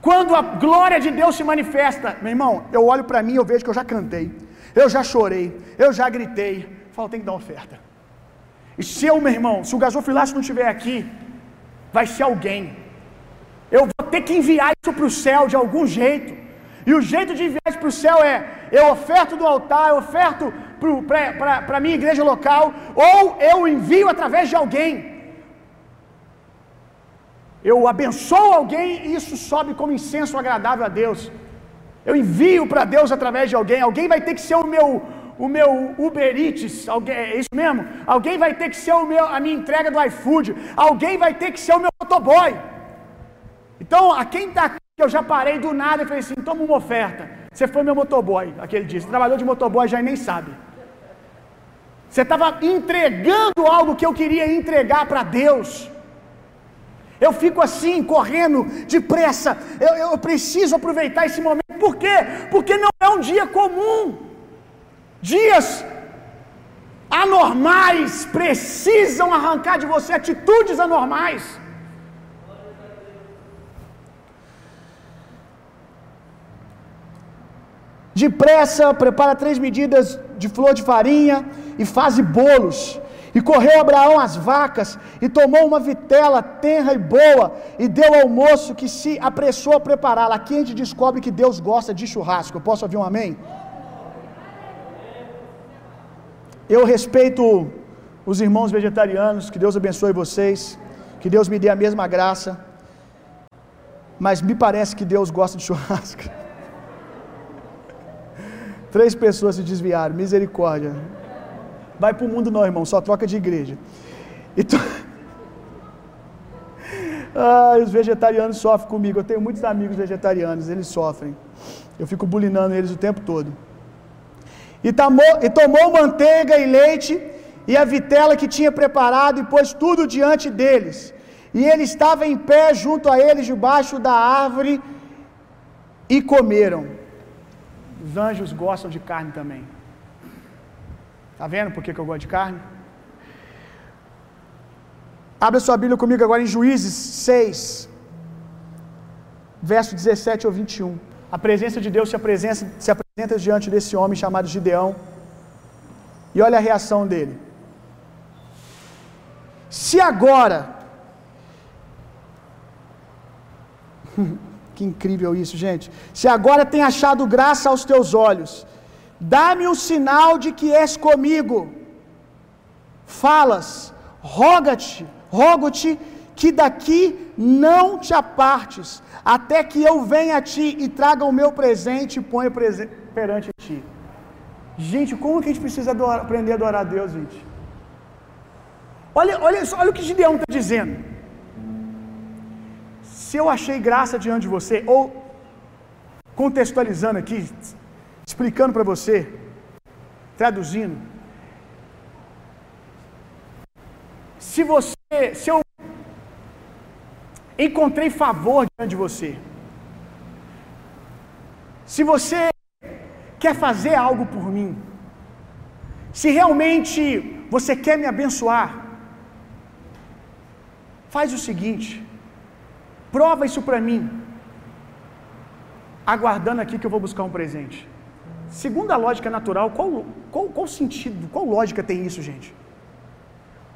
Speaker 1: Quando a glória de Deus se manifesta, meu irmão, eu olho para mim, eu vejo que eu já cantei, eu já chorei, eu já gritei. Falo, tem que dar oferta. E se eu, meu irmão, se o gasofilácio não estiver aqui, vai ser alguém. Eu vou ter que enviar isso para o céu de algum jeito. E o jeito de enviar isso para o céu é: eu oferto do altar, eu oferto para a minha igreja local, ou eu envio através de alguém. Eu abençoo alguém e isso sobe como incenso agradável a Deus. Eu envio para Deus através de alguém. Alguém vai ter que ser o meu o meu Uber Eats, alguém, é isso mesmo? Alguém vai ter que ser o meu, a minha entrega do iFood. Alguém vai ter que ser o meu motoboy. Então, a quem está aqui, eu já parei do nada e falei assim: toma uma oferta. Você foi meu motoboy aquele dia. Trabalhou de motoboy já nem sabe. Você estava entregando algo que eu queria entregar para Deus. Eu fico assim, correndo depressa. Eu, eu preciso aproveitar esse momento. Por quê? Porque não é um dia comum. Dias anormais precisam arrancar de você atitudes anormais. Depressa, prepara três medidas de flor de farinha e faz bolos. E correu Abraão às vacas, e tomou uma vitela tenra e boa, e deu ao moço que se apressou a prepará-la. Aqui a gente descobre que Deus gosta de churrasco. Eu posso ouvir um amém? Eu respeito os irmãos vegetarianos, que Deus abençoe vocês, que Deus me dê a mesma graça, mas me parece que Deus gosta de <laughs> churrasco. Três pessoas se desviaram, misericórdia. Vai para o mundo não, irmão, só troca de igreja. Então... <laughs> ah, os vegetarianos sofrem comigo. Eu tenho muitos amigos vegetarianos, eles sofrem. Eu fico bulinando eles o tempo todo. E tomou, e tomou manteiga e leite e a vitela que tinha preparado e pôs tudo diante deles. E ele estava em pé junto a eles debaixo da árvore e comeram. Os anjos gostam de carne também. Está vendo por que, que eu gosto de carne? Abra sua Bíblia comigo agora em Juízes 6, verso 17 ou 21. A presença de Deus se apresenta, se apresenta diante desse homem chamado Gideão. E olha a reação dele. Se agora. <laughs> que incrível isso, gente. Se agora tem achado graça aos teus olhos, dá-me um sinal de que és comigo. Falas, roga-te, rogo-te que daqui não te apartes, até que eu venha a ti e traga o meu presente e ponha perante ti. Gente, como que a gente precisa adorar, aprender a adorar a Deus, gente? Olha, olha, olha o que Gideão está dizendo. Se eu achei graça diante de você, ou contextualizando aqui, explicando para você, traduzindo. Se você, se eu encontrei favor diante de você, se você quer fazer algo por mim, se realmente você quer me abençoar, faz o seguinte, prova isso para mim, aguardando aqui que eu vou buscar um presente. Segundo a lógica natural, qual, qual, qual sentido, qual lógica tem isso, gente?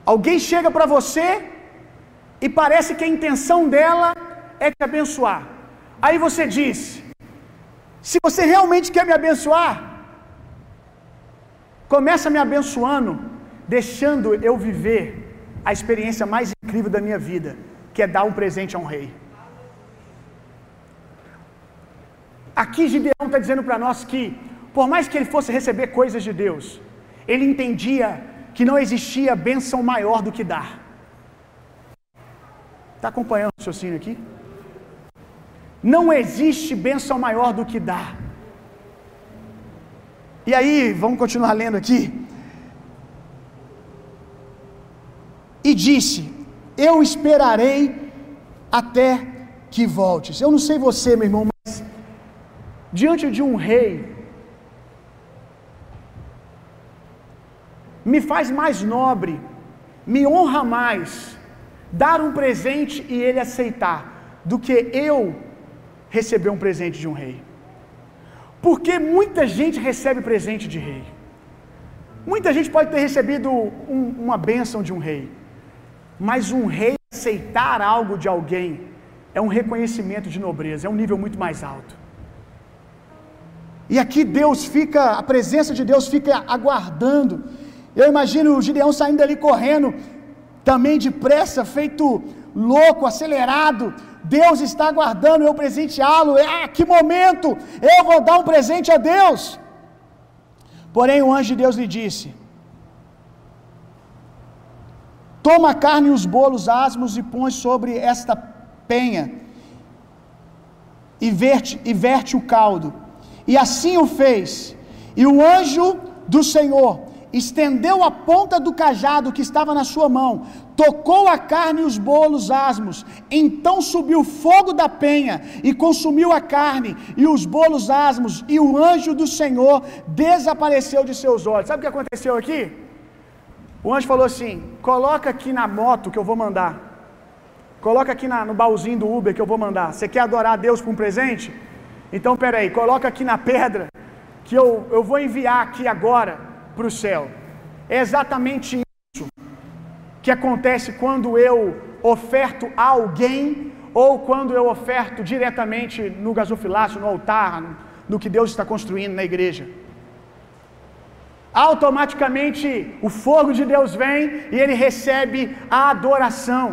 Speaker 1: Alguém chega para você e parece que a intenção dela é te abençoar. Aí você diz: se você realmente quer me abençoar, começa me abençoando, deixando eu viver a experiência mais incrível da minha vida, que é dar um presente a um rei. Aqui Gideão está dizendo para nós que, por mais que ele fosse receber coisas de Deus, ele entendia que não existia bênção maior do que dar. Está acompanhando o raciocínio aqui? Não existe bênção maior do que dar. E aí, vamos continuar lendo aqui. E disse: Eu esperarei até que voltes. Eu não sei você, meu irmão, mas diante de um rei, me faz mais nobre, me honra mais dar um presente e ele aceitar, do que eu receber um presente de um rei. Porque muita gente recebe presente de rei. Muita gente pode ter recebido um, uma bênção de um rei, mas um rei aceitar algo de alguém é um reconhecimento de nobreza, é um nível muito mais alto. E aqui Deus fica, a presença de Deus fica aguardando. Eu imagino o Gideão saindo ali correndo, também depressa, feito louco, acelerado. Deus está aguardando eu presenteá-lo. Ah, que momento! Eu vou dar um presente a Deus. Porém, o anjo de Deus lhe disse: Toma a carne e os bolos asmos e põe sobre esta penha, e verte, e verte o caldo. E assim o fez. E o anjo do Senhor estendeu a ponta do cajado que estava na sua mão, tocou a carne e os bolos asmos. Então subiu fogo da penha e consumiu a carne e os bolos asmos, e o anjo do Senhor desapareceu de seus olhos. Sabe o que aconteceu aqui? O anjo falou assim: coloca aqui na moto que eu vou mandar. Coloca aqui na, no baúzinho do Uber que eu vou mandar. Você quer adorar a Deus com um presente? Então peraí, coloca aqui na pedra que eu, eu vou enviar aqui agora para o céu. É exatamente isso que acontece quando eu oferto a alguém ou quando eu oferto diretamente no gasofilácio, no altar, no que Deus está construindo na igreja. Automaticamente o fogo de Deus vem e ele recebe a adoração.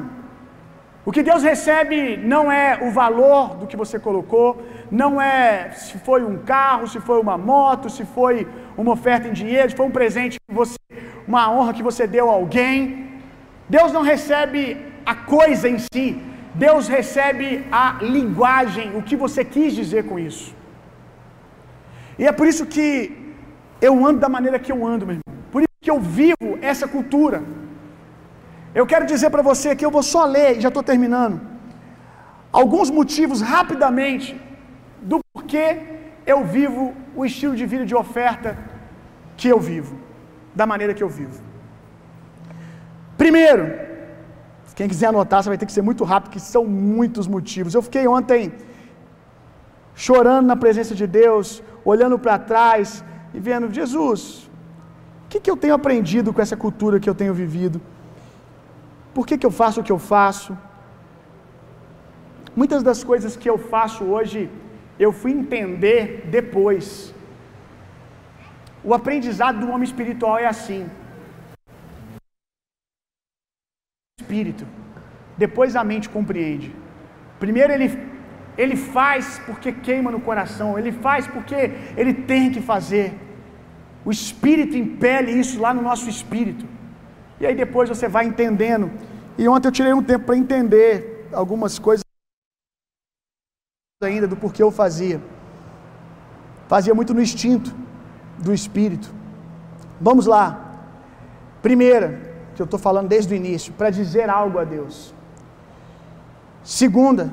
Speaker 1: O que Deus recebe não é o valor do que você colocou, não é se foi um carro, se foi uma moto, se foi uma oferta em dinheiro, foi um presente que você, uma honra que você deu a alguém. Deus não recebe a coisa em si, Deus recebe a linguagem, o que você quis dizer com isso. E é por isso que eu ando da maneira que eu ando, meu irmão. Por isso que eu vivo essa cultura. Eu quero dizer para você que eu vou só ler, e já estou terminando, alguns motivos rapidamente do porquê eu vivo o estilo de vida de oferta que eu vivo, da maneira que eu vivo. Primeiro, quem quiser anotar, você vai ter que ser muito rápido, que são muitos motivos. Eu fiquei ontem chorando na presença de Deus, olhando para trás e vendo, Jesus, o que, que eu tenho aprendido com essa cultura que eu tenho vivido? Por que, que eu faço o que eu faço? Muitas das coisas que eu faço hoje, eu fui entender depois. O aprendizado do homem espiritual é assim. Espírito. Depois a mente compreende. Primeiro ele ele faz porque queima no coração, ele faz porque ele tem que fazer. O espírito impele isso lá no nosso espírito. E aí depois você vai entendendo. E ontem eu tirei um tempo para entender algumas coisas ainda do porquê eu fazia. Fazia muito no instinto do espírito. Vamos lá. Primeira, que eu estou falando desde o início, para dizer algo a Deus. Segunda,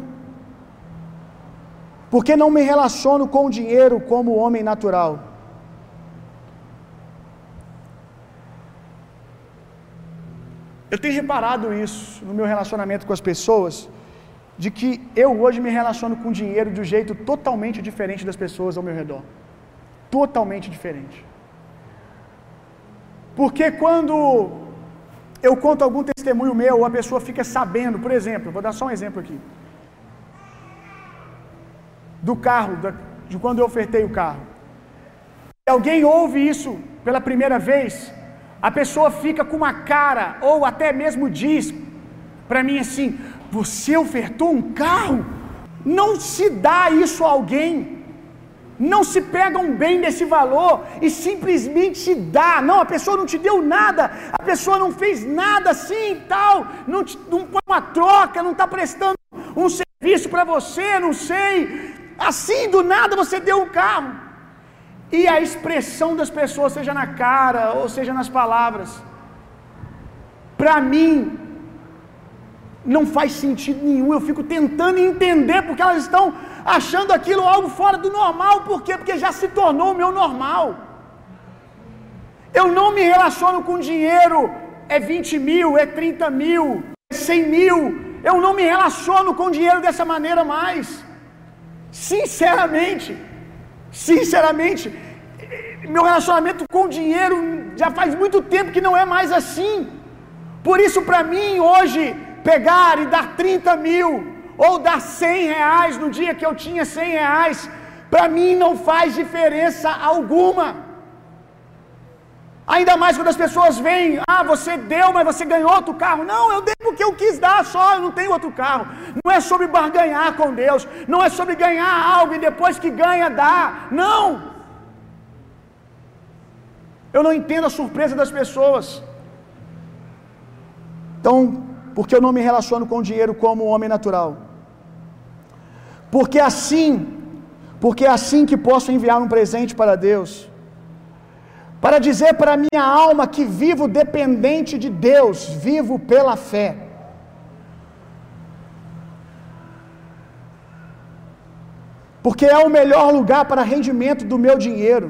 Speaker 1: porque não me relaciono com o dinheiro como homem natural. Eu tenho reparado isso no meu relacionamento com as pessoas, de que eu hoje me relaciono com dinheiro de um jeito totalmente diferente das pessoas ao meu redor. Totalmente diferente. Porque quando eu conto algum testemunho meu, a pessoa fica sabendo, por exemplo, vou dar só um exemplo aqui. Do carro, de quando eu ofertei o carro. Se alguém ouve isso pela primeira vez, a pessoa fica com uma cara, ou até mesmo diz para mim assim: Você ofertou um carro? Não se dá isso a alguém. Não se pega um bem desse valor e simplesmente se dá. Não, a pessoa não te deu nada, a pessoa não fez nada assim e tal, não, te, não põe uma troca, não está prestando um serviço para você, não sei. Assim do nada você deu um carro. E a expressão das pessoas, seja na cara ou seja nas palavras, para mim, não faz sentido nenhum. Eu fico tentando entender porque elas estão achando aquilo algo fora do normal. Por quê? Porque já se tornou o meu normal. Eu não me relaciono com dinheiro, é 20 mil, é 30 mil, é 100 mil. Eu não me relaciono com dinheiro dessa maneira mais. Sinceramente. Sinceramente, meu relacionamento com dinheiro já faz muito tempo que não é mais assim. Por isso, para mim, hoje, pegar e dar 30 mil, ou dar 100 reais no dia que eu tinha 100 reais, para mim não faz diferença alguma. Ainda mais quando as pessoas veem, ah, você deu, mas você ganhou outro carro. Não, eu dei porque eu quis dar só, eu não tenho outro carro. Não é sobre barganhar com Deus, não é sobre ganhar algo e depois que ganha, dá. Não. Eu não entendo a surpresa das pessoas. Então, porque eu não me relaciono com o dinheiro como homem natural. Porque assim, porque é assim que posso enviar um presente para Deus. para dizer para a minha alma que vivo dependente de Deus, vivo pela fé. Porque é o melhor lugar para rendimento do meu dinheiro.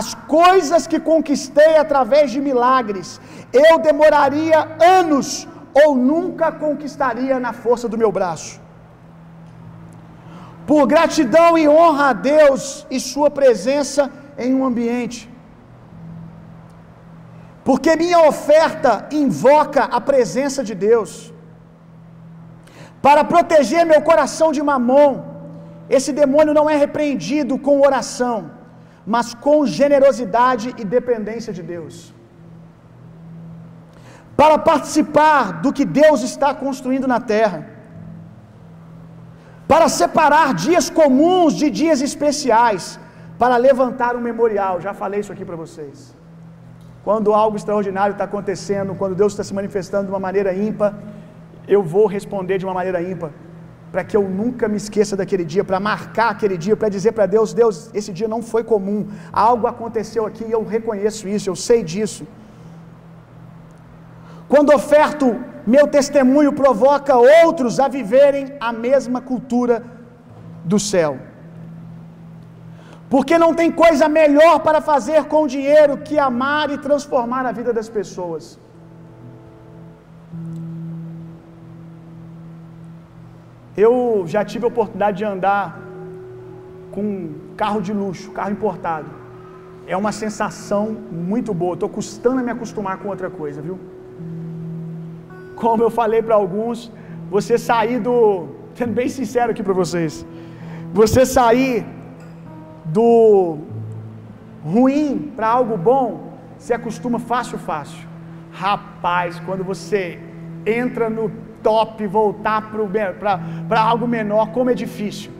Speaker 1: As coisas que conquistei através de milagres, eu demoraria anos ou nunca conquistaria na força do meu braço. Por gratidão e honra a Deus e Sua presença em um ambiente. Porque minha oferta invoca a presença de Deus. Para proteger meu coração de mamon, esse demônio não é repreendido com oração, mas com generosidade e dependência de Deus. Para participar do que Deus está construindo na terra. Para separar dias comuns de dias especiais, para levantar um memorial. Já falei isso aqui para vocês. Quando algo extraordinário está acontecendo, quando Deus está se manifestando de uma maneira ímpar, eu vou responder de uma maneira ímpar, para que eu nunca me esqueça daquele dia, para marcar aquele dia, para dizer para Deus: Deus, esse dia não foi comum, algo aconteceu aqui e eu reconheço isso, eu sei disso. Quando oferto, meu testemunho provoca outros a viverem a mesma cultura do céu. Porque não tem coisa melhor para fazer com o dinheiro que amar e transformar a vida das pessoas. Eu já tive a oportunidade de andar com um carro de luxo, carro importado. É uma sensação muito boa. Estou custando a me acostumar com outra coisa, viu? Como eu falei para alguns, você sair do. <laughs> Sendo bem sincero aqui para vocês. Você sair do ruim para algo bom, se acostuma fácil, fácil. Rapaz, quando você entra no top, voltar para algo menor, como é difícil.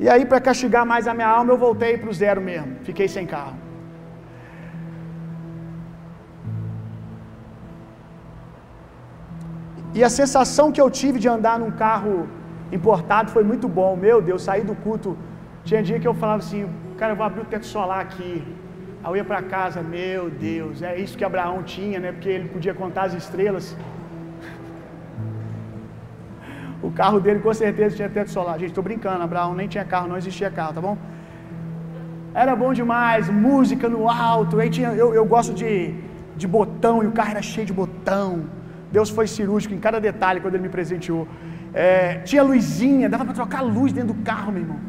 Speaker 1: E aí, para castigar mais a minha alma, eu voltei para o zero mesmo. Fiquei sem carro. E a sensação que eu tive de andar num carro importado foi muito bom. Meu Deus, saí do culto. Tinha dia que eu falava assim, cara, eu vou abrir o teto solar aqui. Aí eu ia para casa, meu Deus, é isso que Abraão tinha, né? Porque ele podia contar as estrelas. <laughs> O carro dele com certeza tinha teto solar. Gente, tô brincando, Abraão nem tinha carro, não existia carro, tá bom? Era bom demais, música no alto. Aí tinha, eu, eu gosto de, de botão e o carro era cheio de botão. Deus foi cirúrgico em cada detalhe quando ele me presenteou. É, tinha luzinha, dava para trocar luz dentro do carro, meu irmão.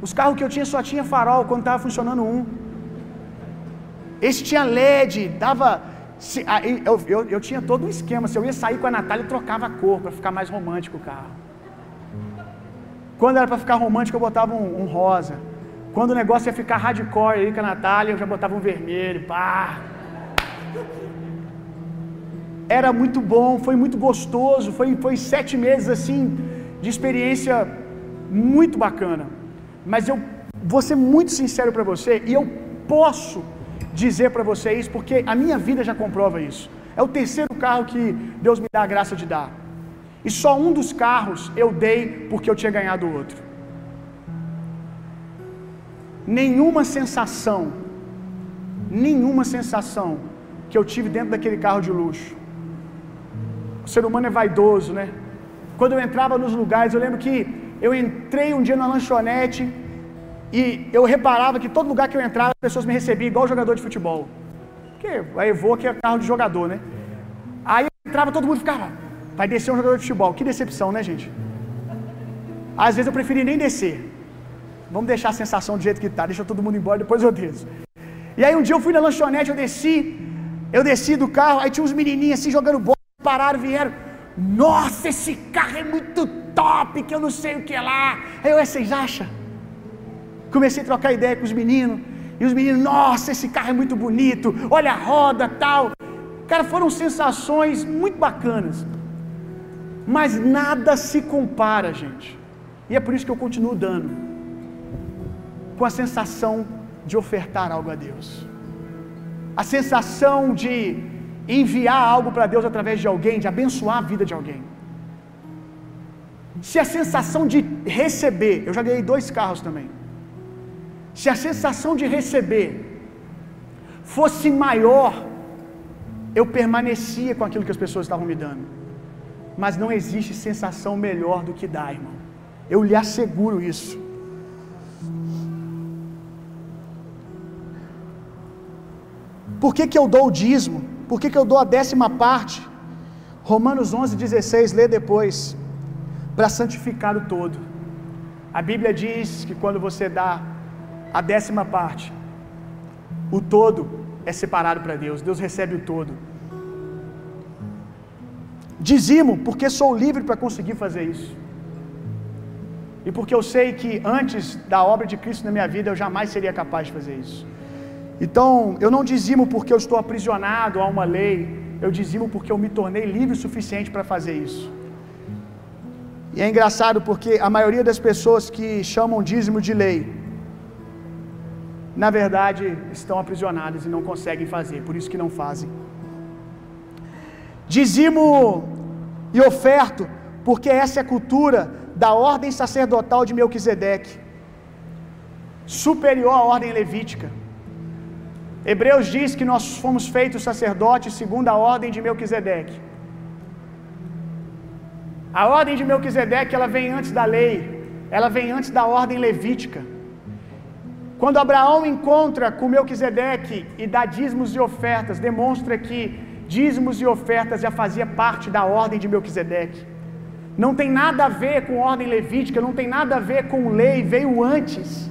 Speaker 1: Os carros que eu tinha só tinha farol quando estava funcionando um. Esse tinha LED, dava. Se, eu, eu, eu, tinha todo um esquema. Se eu ia sair com a Natália, eu trocava a cor para ficar mais romântico o carro. Quando era para ficar romântico, eu botava um, um, rosa. Quando o negócio ia ficar hardcore aí com a Natália, eu já botava um vermelho. Pá. Era muito bom, foi muito gostoso. Foi, foi sete meses assim de experiência muito bacana. Mas eu vou ser muito sincero para você e eu posso dizer para você isso porque a minha vida já comprova isso. É o terceiro carro que Deus me dá a graça de dar. E só um dos carros eu dei porque eu tinha ganhado o outro. Nenhuma sensação, nenhuma sensação que eu tive dentro daquele carro de luxo. O ser humano é vaidoso, né? Quando eu entrava nos lugares, eu lembro que eu entrei um dia na lanchonete e eu reparava que todo lugar que eu entrava, as pessoas me recebiam igual jogador de futebol. Porque a Evoque é carro de jogador, né? Aí eu entrava, todo mundo ficava, vai descer um jogador de futebol. Que decepção, né, gente? Às vezes eu preferi nem descer. Vamos deixar a sensação do jeito que tá, deixa todo mundo embora, depois eu desço. E aí um dia eu fui na lanchonete, eu desci, eu desci do carro, aí tinha uns menininhos assim jogando bola, pararam, vieram. Nossa, esse carro é muito top, que eu não sei o que é lá. Aí eu, vocês acham? Comecei a trocar ideia com os meninos. E os meninos, nossa, esse carro é muito bonito. Olha a roda, tal. Cara, foram sensações muito bacanas. Mas nada se compara, gente. E é por isso que eu continuo dando. Com a sensação de ofertar algo a Deus. A sensação de enviar algo para Deus através de alguém, de abençoar a vida de alguém. Se a sensação de receber, eu já ganhei dois carros também. Se a sensação de receber fosse maior, eu permanecia com aquilo que as pessoas estavam me dando. Mas não existe sensação melhor do que dar, irmão. Eu lhe asseguro isso. Por que, que eu dou o dízimo? Por que, que eu dou a décima parte? Romanos 11, 16, lê depois. Para santificar o todo. A Bíblia diz que quando você dá a décima parte, o todo é separado para Deus, Deus recebe o todo. Dizimo, porque sou livre para conseguir fazer isso. E porque eu sei que antes da obra de Cristo na minha vida eu jamais seria capaz de fazer isso. Então, eu não dizimo porque eu estou aprisionado a uma lei, eu dizimo porque eu me tornei livre o suficiente para fazer isso. E é engraçado porque a maioria das pessoas que chamam dízimo de lei, na verdade, estão aprisionadas e não conseguem fazer, por isso que não fazem. Dizimo e oferto, porque essa é a cultura da ordem sacerdotal de Melquisedeque, superior à ordem levítica. Hebreus diz que nós fomos feitos sacerdotes segundo a ordem de Melquisedeque. A ordem de Melquisedeque, ela vem antes da lei, ela vem antes da ordem levítica. Quando Abraão encontra com Melquisedeque e dá dízimos e ofertas, demonstra que dízimos e ofertas já fazia parte da ordem de Melquisedeque. Não tem nada a ver com ordem levítica, não tem nada a ver com lei, veio antes.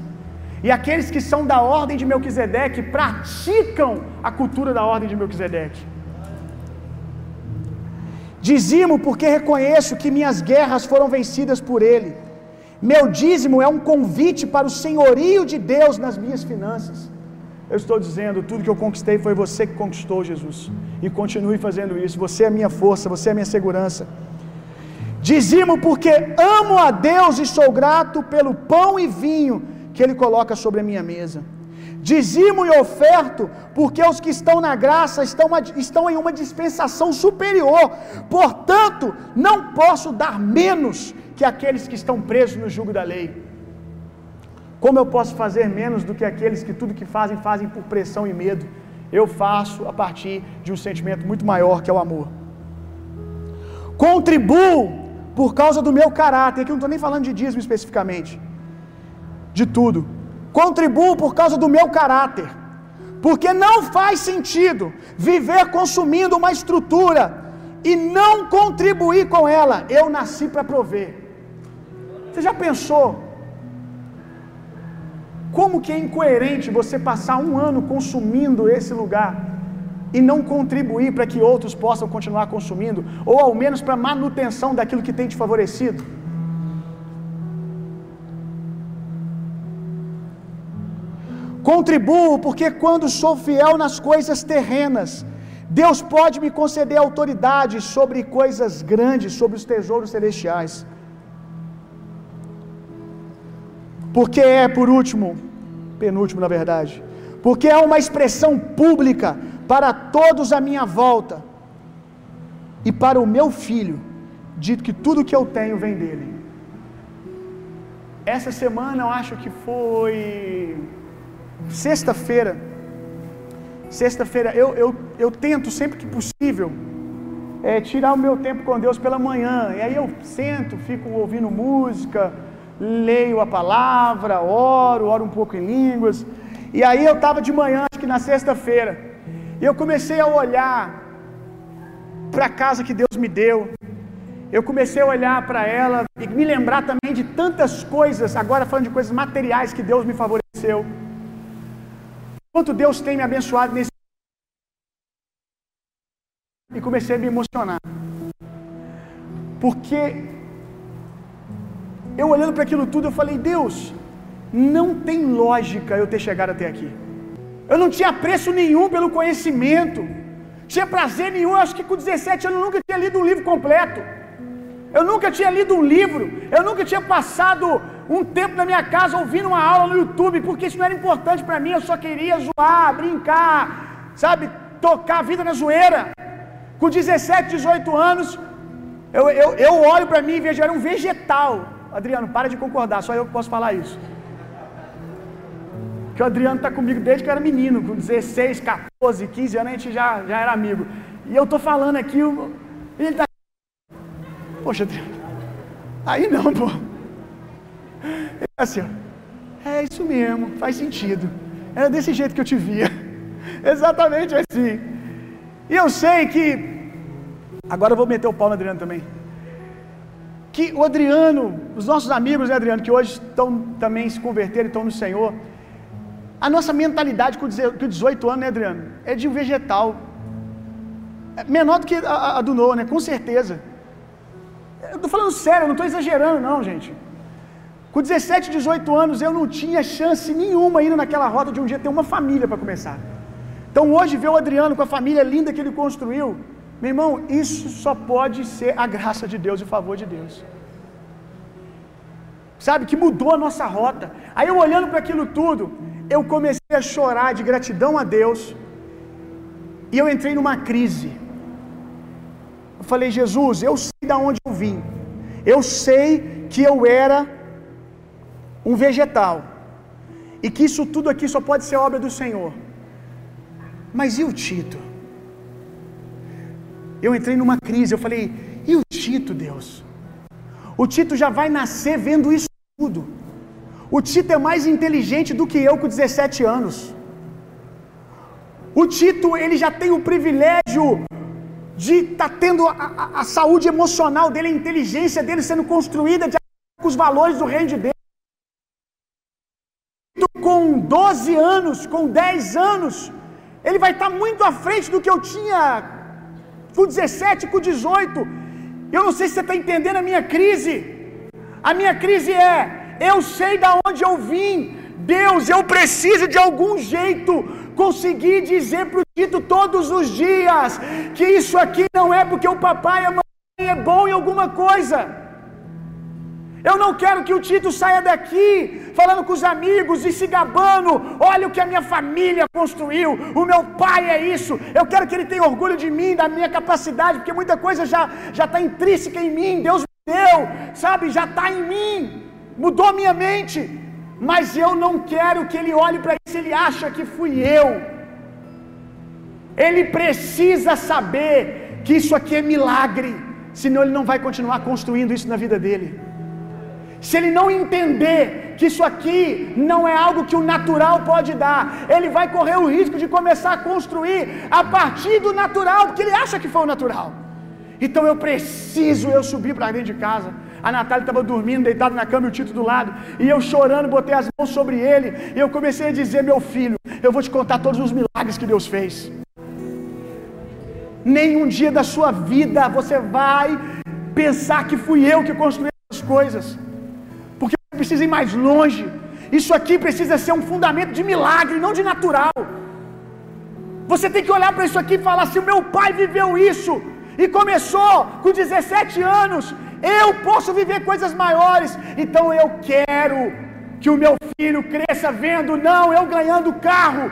Speaker 1: E aqueles que são da ordem de Melquisedeque praticam a cultura da ordem de Melquisedeque. Dizimo porque reconheço que minhas guerras foram vencidas por ele. Meu dízimo é um convite para o senhorio de Deus nas minhas finanças. Eu estou dizendo, tudo que eu conquistei foi você que conquistou, Jesus. E continue fazendo isso. Você é a minha força, você é a minha segurança. Dizimo porque amo a Deus e sou grato pelo pão e vinho que Ele coloca sobre a minha mesa. Dizimo e oferto, porque os que estão na graça estão, estão em uma dispensação superior, portanto, não posso dar menos que aqueles que estão presos no jugo da lei. Como eu posso fazer menos do que aqueles que tudo que fazem, fazem por pressão e medo? Eu faço a partir de um sentimento muito maior que é o amor. Contribuo por causa do meu caráter, aqui eu não estou nem falando de dízimo especificamente, de tudo contribuo por causa do meu caráter. Porque não faz sentido viver consumindo uma estrutura e não contribuir com ela. Eu nasci para prover. Você já pensou? Como que é incoerente você passar um ano consumindo esse lugar e não contribuir para que outros possam continuar consumindo, ou ao menos para manutenção daquilo que tem te favorecido? Contribuo porque quando sou fiel nas coisas terrenas, Deus pode me conceder autoridade sobre coisas grandes, sobre os tesouros celestiais. Porque é, por último, penúltimo na verdade, porque é uma expressão pública para todos à minha volta e para o meu filho, dito que tudo que eu tenho vem dele. Essa semana eu acho que foi Sexta-feira, sexta-feira, eu, eu, eu tento sempre que possível é, tirar o meu tempo com Deus pela manhã. E aí eu sento, fico ouvindo música, leio a palavra, oro, oro um pouco em línguas. E aí eu estava de manhã, acho que na sexta-feira, e eu comecei a olhar para a casa que Deus me deu. Eu comecei a olhar para ela e me lembrar também de tantas coisas, agora falando de coisas materiais que Deus me favoreceu. Quanto Deus tem me abençoado nesse. E comecei a me emocionar. Porque eu olhando para aquilo tudo, eu falei: Deus, não tem lógica eu ter chegado até aqui. Eu não tinha preço nenhum pelo conhecimento, tinha prazer nenhum. Acho que com 17 anos eu nunca tinha lido um livro completo. Eu nunca tinha lido um livro, eu nunca tinha passado um tempo na minha casa ouvindo uma aula no YouTube, porque isso não era importante para mim, eu só queria zoar, brincar, sabe, tocar a vida na zoeira. Com 17, 18 anos, eu, eu, eu olho para mim e vejo, era um vegetal. Adriano, para de concordar, só eu que posso falar isso. que o Adriano está comigo desde que eu era menino, com 16, 14, 15 anos a gente já, já era amigo. E eu tô falando aqui, ele tá. Poxa, Adriano, aí não, pô. Tá assim, ó. É isso mesmo, faz sentido. Era desse jeito que eu te via. <laughs> Exatamente assim. E eu sei que. Agora eu vou meter o pau no Adriano também. Que o Adriano, os nossos amigos, né, Adriano, que hoje estão também se converteram, estão no Senhor. A nossa mentalidade com 18 anos, né, Adriano? É de um vegetal. É menor do que a, a do Noah, né? Com certeza. Eu tô falando sério, eu não estou exagerando, não, gente. Com 17, 18 anos, eu não tinha chance nenhuma indo naquela roda de um dia ter uma família para começar. Então hoje ver o Adriano com a família linda que ele construiu, meu irmão, isso só pode ser a graça de Deus e o favor de Deus. Sabe, que mudou a nossa rota. Aí eu olhando para aquilo tudo, eu comecei a chorar de gratidão a Deus. E eu entrei numa crise. Eu falei, Jesus, eu sei de onde eu vim. Eu sei que eu era um vegetal. E que isso tudo aqui só pode ser obra do Senhor. Mas e o Tito? Eu entrei numa crise, eu falei, e o Tito, Deus? O Tito já vai nascer vendo isso tudo. O Tito é mais inteligente do que eu com 17 anos. O Tito, ele já tem o privilégio de estar tá tendo a, a, a, saúde emocional dele, a inteligência dele sendo construída de acordo com os valores do reino de Deus. 12 anos, com 10 anos, ele vai estar muito à frente do que eu tinha com 17, com 18. Eu não sei se você está entendendo a minha crise. A minha crise é: eu sei da onde eu vim. Deus, eu preciso de algum jeito conseguir dizer para o Tito todos os dias que isso aqui não é porque o papai e a mãe é bom em alguma coisa. Eu não quero que o Tito saia daqui falando com os amigos e se gabando. Olha o que a minha família construiu. O meu pai é isso. Eu quero que ele tenha orgulho de mim, da minha capacidade, porque muita coisa já já está intrínseca em mim. Deus me deu, sabe? Já está em mim. Mudou minha mente. Mas eu não quero que ele olhe para isso. Ele acha que fui eu. Ele precisa saber que isso aqui é milagre. Senão ele não vai continuar construindo isso na vida dele. Se ele não entender que isso aqui não é algo que o natural pode dar, ele vai correr o risco de começar a construir a partir do natural, porque ele acha que foi o natural. Então eu preciso eu subir para dentro de casa. A Natália estava dormindo, deitada na cama e o Tito do lado. E eu chorando, botei as mãos sobre ele. E eu comecei a dizer: Meu filho, eu vou te contar todos os milagres que Deus fez. Nenhum dia da sua vida você vai pensar que fui eu que construí as coisas precisa ir mais longe. Isso aqui precisa ser um fundamento de milagre, não de natural. Você tem que olhar para isso aqui e falar: se o meu pai viveu isso e começou com 17 anos, eu posso viver coisas maiores. Então eu quero que o meu filho cresça vendo, não eu ganhando carro,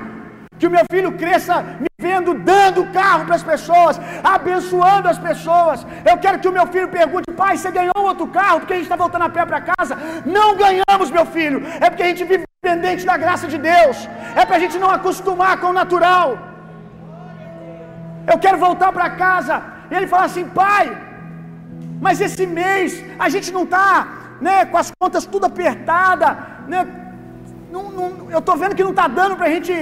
Speaker 1: que o meu filho cresça me vendo dando carro para as pessoas, abençoando as pessoas. Eu quero que o meu filho pergunte: pai, você ganhou outro carro porque a gente está voltando a pé para casa? Não ganhamos, meu filho. É porque a gente vive dependente da graça de Deus. É para a gente não acostumar com o natural. Eu quero voltar para casa. E ele fala assim: pai, mas esse mês a gente não está né, com as contas tudo apertada. Né, não, não, eu estou vendo que não está dando para a gente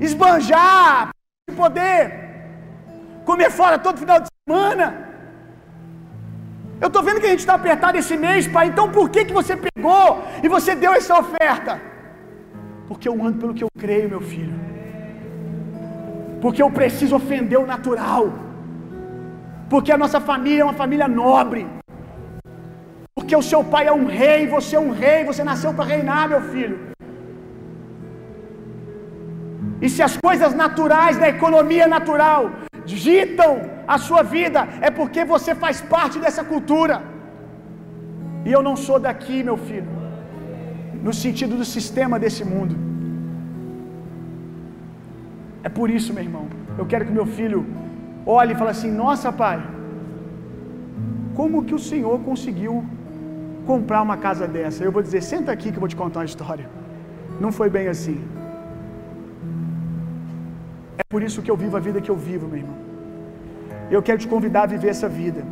Speaker 1: esbanjar, poder comer fora todo final de semana. Eu estou vendo que a gente está apertado esse mês, pai. Então por que, que você pegou e você deu essa oferta? Porque eu ando pelo que eu creio, meu filho. Porque eu preciso ofender o natural. Porque a nossa família é uma família nobre. Porque o seu pai é um rei, você é um rei, você nasceu para reinar, meu filho. E se as coisas naturais da economia natural ditam a sua vida, é porque você faz parte dessa cultura. E eu não sou daqui, meu filho, no sentido do sistema desse mundo. É por isso, meu irmão, eu quero que meu filho olhe e fale assim: Nossa, pai, como que o senhor conseguiu comprar uma casa dessa? Eu vou dizer: Senta aqui que eu vou te contar uma história. Não foi bem assim. É por isso que eu vivo a vida que eu vivo, meu irmão. Eu quero te convidar a viver essa vida.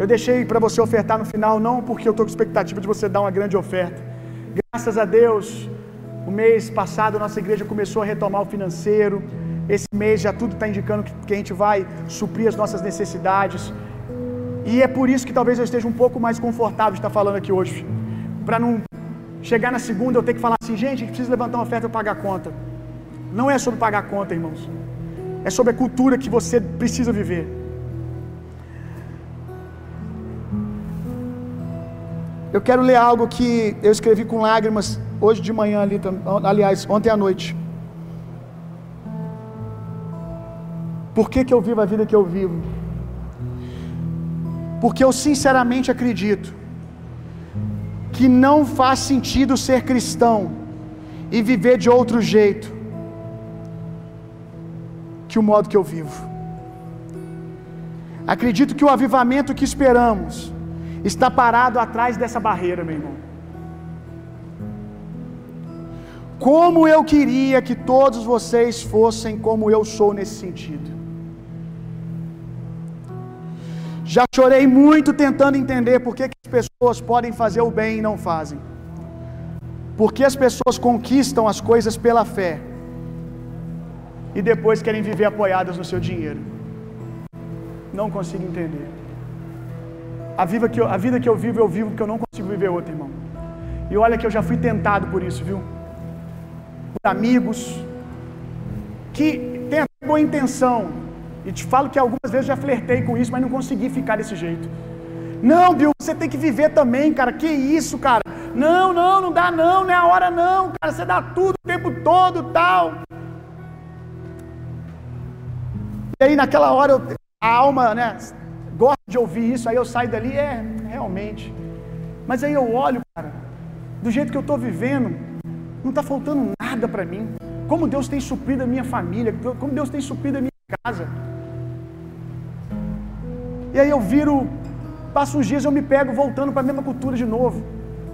Speaker 1: Eu deixei para você ofertar no final, não porque eu estou com expectativa de você dar uma grande oferta. Graças a Deus, o mês passado nossa igreja começou a retomar o financeiro. Esse mês já tudo está indicando que, que a gente vai suprir as nossas necessidades. E é por isso que talvez eu esteja um pouco mais confortável de estar falando aqui hoje. Para não chegar na segunda eu ter que falar assim, gente, a gente precisa levantar uma oferta para pagar a conta. Não é sobre pagar conta, irmãos. É sobre a cultura que você precisa viver. Eu quero ler algo que eu escrevi com lágrimas hoje de manhã ali, aliás, ontem à noite. Por que, que eu vivo a vida que eu vivo? Porque eu sinceramente acredito que não faz sentido ser cristão e viver de outro jeito que o modo que eu vivo. Acredito que o avivamento que esperamos está parado atrás dessa barreira, meu irmão. Como eu queria que todos vocês fossem como eu sou nesse sentido. Já chorei muito tentando entender por que, as pessoas podem fazer o bem e não fazem. Por que as pessoas conquistam as coisas pela fé e depois querem viver apoiadas no seu dinheiro. Não consigo entender. A, vida que eu, a vida que eu vivo, eu vivo porque eu não consigo viver outra, irmão. E olha que eu já fui tentado por isso, viu? Por amigos que têm a boa intenção. E te falo que algumas vezes já flertei com isso, mas não consegui ficar desse jeito. Não, Bill, você tem que viver também, cara. Que isso, cara? Não, não, não dá não, não é a hora não, cara. Você dá tudo o tempo todo, tal. Aí naquela hora eu, a alma, né, gosta de ouvir isso, aí eu saio dali, é, realmente. Mas aí eu olho, cara, do jeito que eu estou vivendo, não está faltando nada para mim. Como Deus tem suprido a minha família, como Deus tem suprido a minha casa. E aí eu viro, passo uns dias eu me pego voltando para a mesma cultura de novo.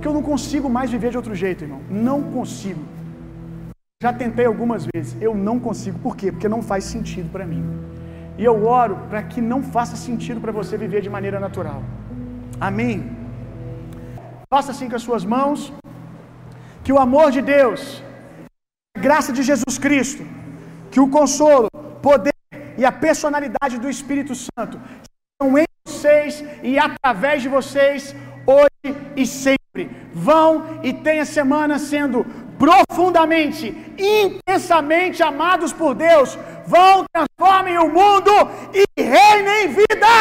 Speaker 1: Que eu não consigo mais viver de outro jeito, irmão. Não consigo. Já tentei algumas vezes, eu não consigo. Por quê? Porque não faz sentido para mim. E eu oro para que não faça sentido para você viver de maneira natural. Amém. Faça assim com as suas mãos. Que o amor de Deus, a graça de Jesus Cristo, que o consolo, poder e a personalidade do Espírito Santo sejam em vocês e através de vocês hoje e sempre. Vão e tenha semana sendo profundamente, intensamente amados por Deus, vão, transformem o mundo e reinem vida.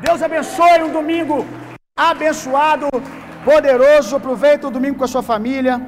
Speaker 1: Deus abençoe um domingo abençoado, poderoso. Aproveita o domingo com a sua família.